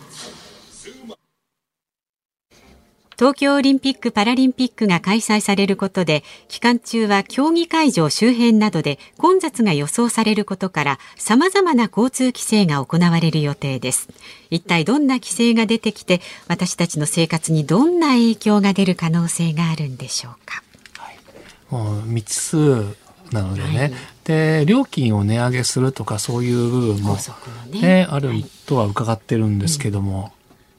東京オリンピック・パラリンピックが開催されることで期間中は競技会場周辺などで混雑が予想されることから様々な交通規制が行われる予定です。一体どんな規制が出てきて私たちの生活にどんな影響が出る可能性があるんでしょうか、はい、もう未知数なのでね、はい、で料金を値上げするとかそういう部分もね、ね。あるとは伺ってるんですけども、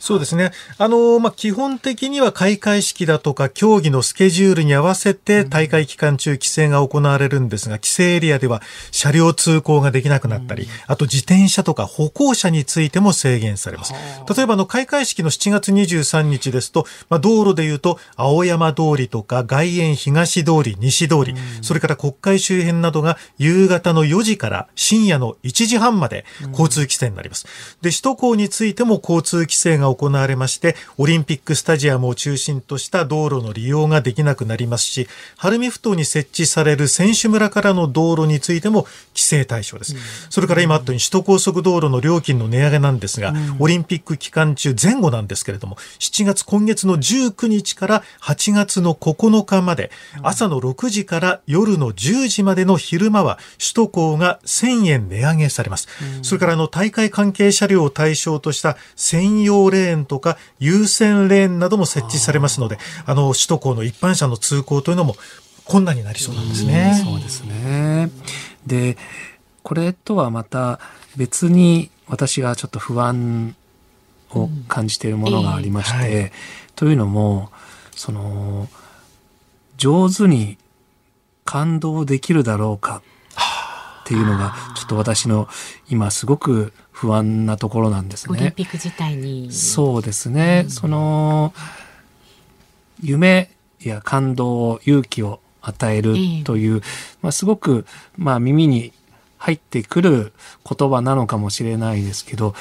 そうですね。あの、まあ、基本的には開会式だとか競技のスケジュールに合わせて大会期間中規制が行われるんですが、規制エリアでは車両通行ができなくなったり、あと自転車とか歩行者についても制限されます。例えば、あの、開会式の7月23日ですと、まあ、道路で言うと、青山通りとか外苑東通り、西通り、それから国会周辺などが夕方の4時から深夜の1時半まで交通規制になります。で、首都高についても交通規制が行われまして、オリンピックスタジアムを中心とした道路の利用ができなくなりますし、晴海ふ頭に設置される選手村からの道路についても規制対象です。うん、それから今あったように首都高速道路の料金の値上げなんですが、うん、オリンピック期間中前後なんですけれども、7月今月の19日から8月の9日まで、朝の6時から夜の10時までの昼間は首都高が1000円値上げされます。うん、それからあの大会関係車両を対象とした専用レーンとか優先レーンなども設置されますので、あの首都高の一般車の通行というのも困難になりそうなんですね。そうですね。で、これとはまた別に私がちょっと不安を感じているものがありまして、うんえーはい、というのも、その、上手に感動できるだろうかっていうのが、ちょっと私の今すごく不安なところなんですね。オリンピック自体に。そうですね。うん、その、夢や感動、勇気を与えるという、えまあ、すごく、まあ、耳に入ってくる言葉なのかもしれないですけど、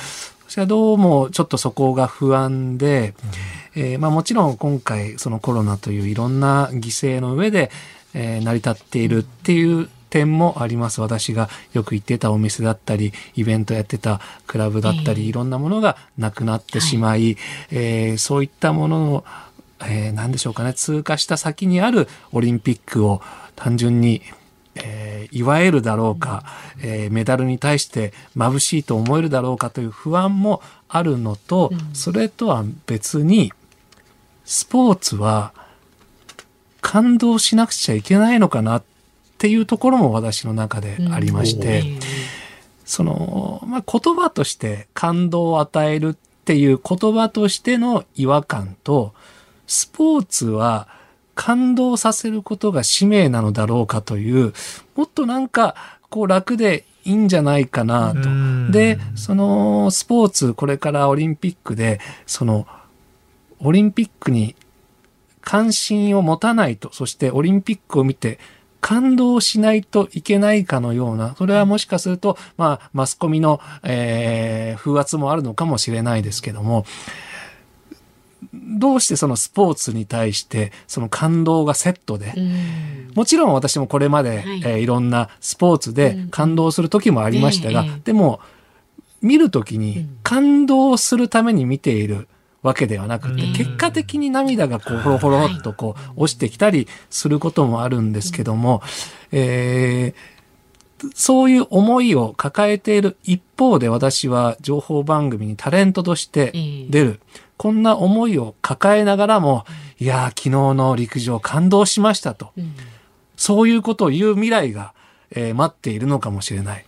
私はどうもちょっとそこが不安で、うん、えー、まあ、もちろん今回そのコロナといういろんな犠牲の上で、えー、成り立っているっていう点もあります。私がよく行ってたお店だったり、イベントやってたクラブだったり、えー、いろんなものがなくなってしまい、はい、えー、そういったものの、えー、何でしょうかね、通過した先にあるオリンピックを単純にえー、祝えるだろうか、えー、メダルに対して眩しいと思えるだろうかという不安もあるのと、それとは別に、スポーツは感動しなくちゃいけないのかなっっていうところも私の中でありまして、うん、その、まあ、言葉として感動を与えるっていう言葉としての違和感と、スポーツは感動させることが使命なのだろうかという、もっとなんか、こう楽でいいんじゃないかなと。で、そのスポーツ、これからオリンピックで、その、オリンピックに関心を持たないと、そしてオリンピックを見て感動しないといけないかのような、それはもしかすると、まあ、マスコミの、えー、風圧もあるのかもしれないですけども、どうしてそのスポーツに対してその感動がセットで、もちろん私もこれまで、はい。えー、いろんなスポーツで感動する時もありましたが、でも見る時に感動するために見ているわけではなくて、結果的に涙がこう、ほろほろっとこう、落ちてきたりすることもあるんですけども、えー、そういう思いを抱えている一方で私は情報番組にタレントとして出る。こんな思いを抱えながらも、いや昨日の陸上感動しましたと。そういうことを言う未来が、えー、待っているのかもしれない。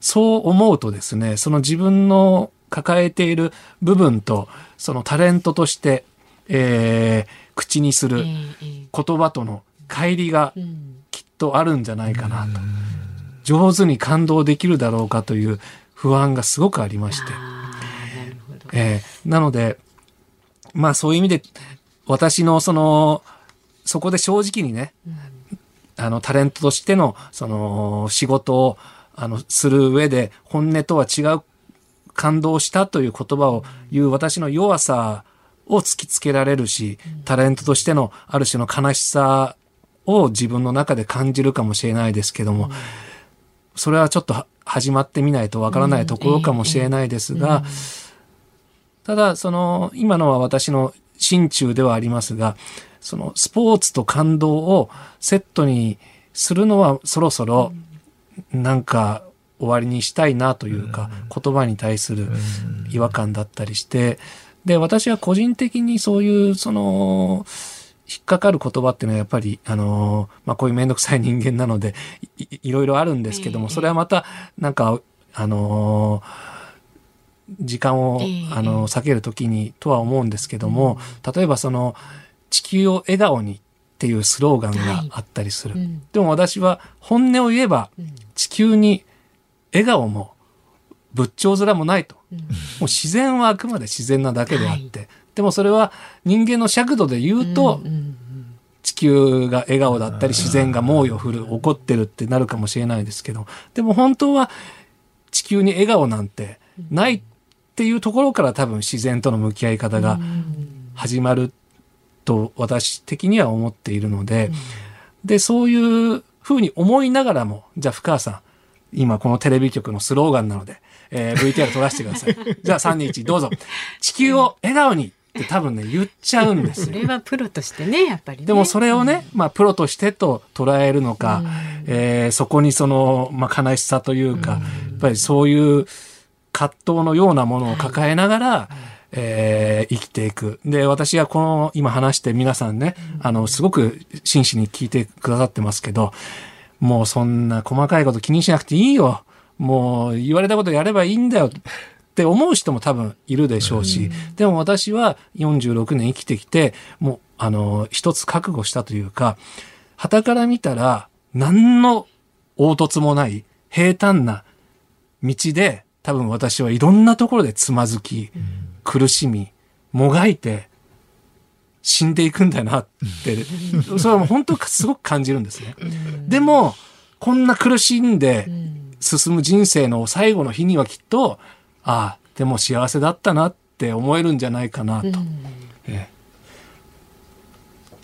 そう思うとですね、その自分の抱えている部分と、そのタレントとして、えー、口にする言葉との乖離がきっとあるんじゃないかなと。上手に感動できるだろうかという不安がすごくありまして。えー、なので、まあそういう意味で、私のその、そこで正直にね、あの、タレントとしての、その、仕事を、あの、する上で、本音とは違う感動したという言葉を言う私の弱さを突きつけられるし、タレントとしてのある種の悲しさを自分の中で感じるかもしれないですけども、それはちょっとは始まってみないとわからないところかもしれないですが、ただ、その、今のは私の心中ではありますが、そのスポーツと感動をセットにするのはそろそろなんか終わりにしたいなというか、言葉に対する違和感だったりして、で、私は個人的にそういう、その、引っかかる言葉っていうのはやっぱり、あの、まあ、こういうめんどくさい人間なのでい、いいろいろあるんですけども、それはまた、なんか、あの時間を、あの、避けるときにとは思うんですけども、例えばその、地球を笑顔にっていうスローガンがあったりする。でも私は本音を言えば、地球に笑顔も仏頂面もないと。もう自然はあくまで自然なだけであって、でもそれは人間の尺度で言うと、地球が笑顔だったり自然が猛威を振る怒ってるってなるかもしれないですけど。でも本当は地球に笑顔なんてないっていうところから多分自然との向き合い方が始まると私的には思っているので、でそういうふうに思いながらもじゃあ深川さん今このテレビ局のスローガンなので、えー VTR 撮らせてください。(laughs) じゃあ3 2 1どうぞ。地球を笑顔にって多分ね言っちゃうんですよ。それはプロとしてねやっぱりね。でもそれをね、まあ、プロとしてと捉えるのか、えーそこにその、まあ、悲しさというか、やっぱりそういう葛藤のようなものを抱えながら、えー生きていく。で、私がこの今話して皆さんね、あの、すごく真摯に聞いてくださってますけど、もうそんな細かいこと気にしなくていいよ。もう言われたことやればいいんだよ。って思う人も多分いるでしょうし、でも私は46年生きてきて、もう、あの、一つ覚悟したというか、旗から見たら、何の凹凸もない平坦な道で、多分私はいろんなところでつまずき、苦しみ、もがいて、死んでいくんだなって、それは本当すごく感じるんですね。でも、こんな苦しんで進む人生の最後の日にはきっと、ああ、でも幸せだったなって思えるんじゃないかなと。ええ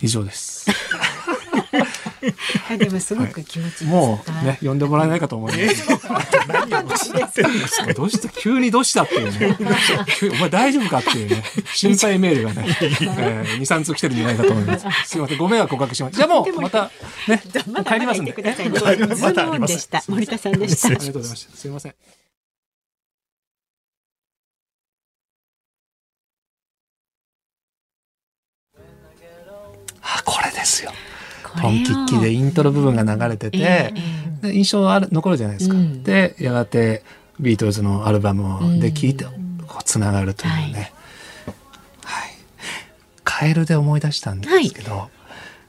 以上です。(laughs) (laughs) あでもすごく気持ちいいもうね、呼んでもらえないかと思います。どうした急にどうしたっていうね。急お前大丈夫かっていうね。心配メールがね、えー、2、3通来てるんじゃないかと思います。(laughs) すいません、ご迷惑おかけしました。じゃあもう、また、(laughs) ね、帰りますんで。まだ言ってくださいねえズームオンでした森田さんでしたありがとうございました。すいません。あ、これですよ。ポンキッキでイントロ部分が流れてて、で印象ある残るじゃないですか。で、やがてビートルズのアルバムで聴いて、こうつながるというね。はい。カエルで思い出したんですけど、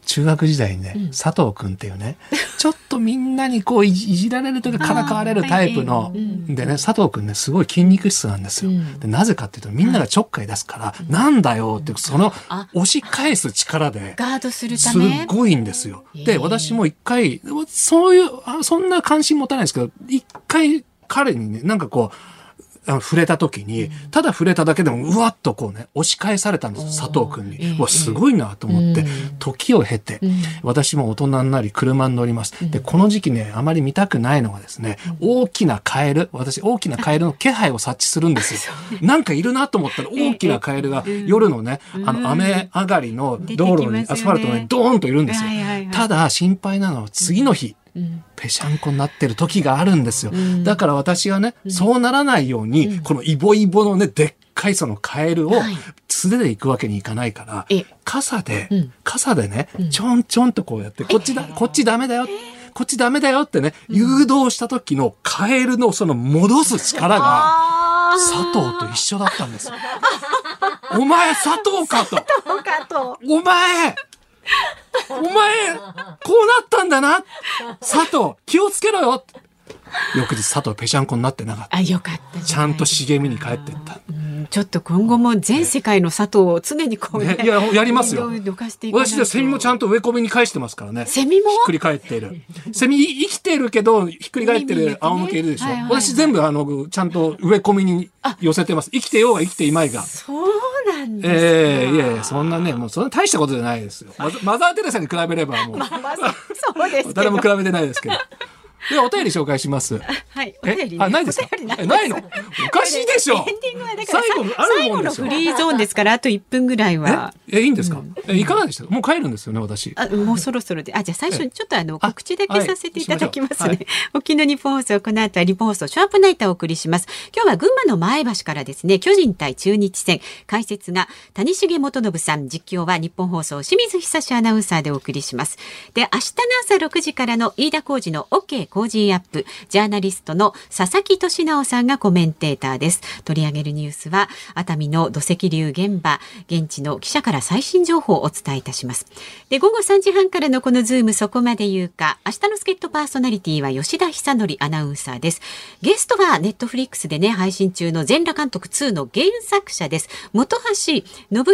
中学時代にね、佐藤くんっていうね、(laughs) ちょっとみんなにこういじられるというかからかわれるタイプの、でね、佐藤くんね、すごい筋肉質なんですよ。でなぜかっていうと、みんながちょっかい出すから、なんだよって、その押し返す力で、ガードするたすごいんですよ。で、私も一回、そういうあ、そんな関心持たないんですけど、一回彼にね、なんかこう、触れた時に、ただ触れただけでも、うわっとこうね、押し返されたんです、佐藤くんに。うわ、すごいなと思って、時を経て、私も大人になり、車に乗ります。で、この時期ね、あまり見たくないのがですね、大きなカエル、私、大きなカエルの (laughs) 気配を察知するんですよ。なんかいるなと思ったら、大きなカエルが夜のね、あの、雨上がりの道路に、アスファルトにドーンといるんですよ。ただ、心配なのは次の日、ぺしゃんこになってる時があるんですよ。だから私はね、そうならないように、このイボイボのね、でっかいそのカエルを素手で行くわけにいかないから、傘で、傘でね、ちょんちょんとこうやって、こっちだ、こっちダメだよ。こっちダメだよってね、誘導した時のカエルのその戻す力が、佐藤と一緒だったんです。よ。お前 (laughs) 佐藤かと。お前お前、こうなったんだな。佐藤、気をつけろよ。翌日佐藤ぺしゃんこになってなかった。あ、よかったちゃんと茂みに帰ってった。ちょっと今後も全世界の佐藤を常にこうね、ねいややりますよ私でセミもちゃんと植え込みに返してますからね。セミも？ひっくり返っている。セミ生きてるけど、ひっくり返ってる仰向けいるでしょ。はいはいはい私全部あの、ちゃんと植え込みに寄せてます。生きてようが生きていまいが。そうなんですか。ええいやいや、そんなね、もうそんな大したことじゃないですよ。マザー・テレサに比べればもう、まあまあそうです。誰も比べてないですけど。では、お便り紹介します。はい、お便り、ね、あ、ないですか？ないの？おかしいでしょ。エンディングはだから最後あるもんでしょフリーゾーンですから、あと1分ぐらいは。え、いいんですか、え、行かないでした？もう帰るんですよね、私。あもうそろそろで、あ、じゃあ最初にちょっとあの、告知だけさせていただきますね。沖縄日本放送、この後は日本放送、ショープナイターをお送りします。今日は群馬の前橋からですね、巨人対中日戦、解説が谷重元信さん、実況は日本放送、清水久志アナウンサーでお送りします。で、明日の朝6時からの飯田浩二の OK 工事アップ、ジャーナリストの佐々木俊直さんがコメンテーターです。取り上げるニュースは、熱海の土石流現場、現地の記者から最新情報をお伝えいたします。で、午後3時半からのこのズームそこまで言うか、明日の助っ人パーソナリティは吉田尚記アナウンサーです。ゲストはネットフリックスでね、配信中の全裸監督2の原作者です。本橋信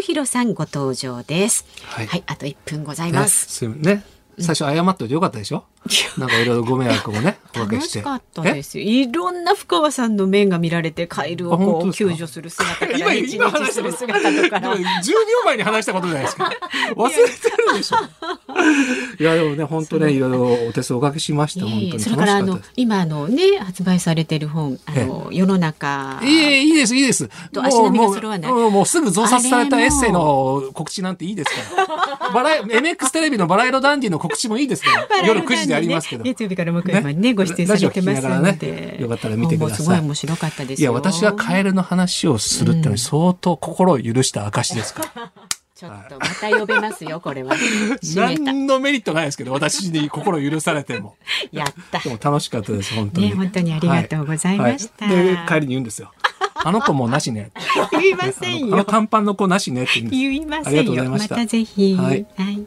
宏さんご登場です。はいはい、あと1分ございます。すね。最初謝っといてよかったでしょ？(laughs) なんかいろいろご迷惑をね、おかけし。楽しかったですよ。いろんな深川さんの面が見られて、カエルをこう救助する姿から、(laughs) 今、今日する姿とか今10秒前に話したことじゃないですか。(laughs) 忘れてるでしょ。いや、でもね、本当ね、いろいろお手数おかけしまして、本当にそれからあの。今あのね発売されてる本あの世の中いいえ、いいです、いいです。もうと足並みが揃わないもうすぐ増刷されたエッセイの告知なんていいですから。バラエ、MX テレビのバラ色ダンディの告知もいいですから。夜9時でありますけど。月曜日から木曜日までねご出演されてますので、ねよかったら見てください。すごい面白かったですよ。いや、私がカエルの話をするってのは相当心を許した証ですから。(laughs) ちょっとまた呼べますよこれは。(laughs) 何のメリットないですけど、私に心許されても。(laughs) やった。でも楽しかったです、本当に。ね本当にありがとうございました。はい。はい。で、帰りに言うんですよ。あの子もうなしね。言いませんあのよ短パンの子なしねって言うんです。言いませんよ。またぜひ。はい。はい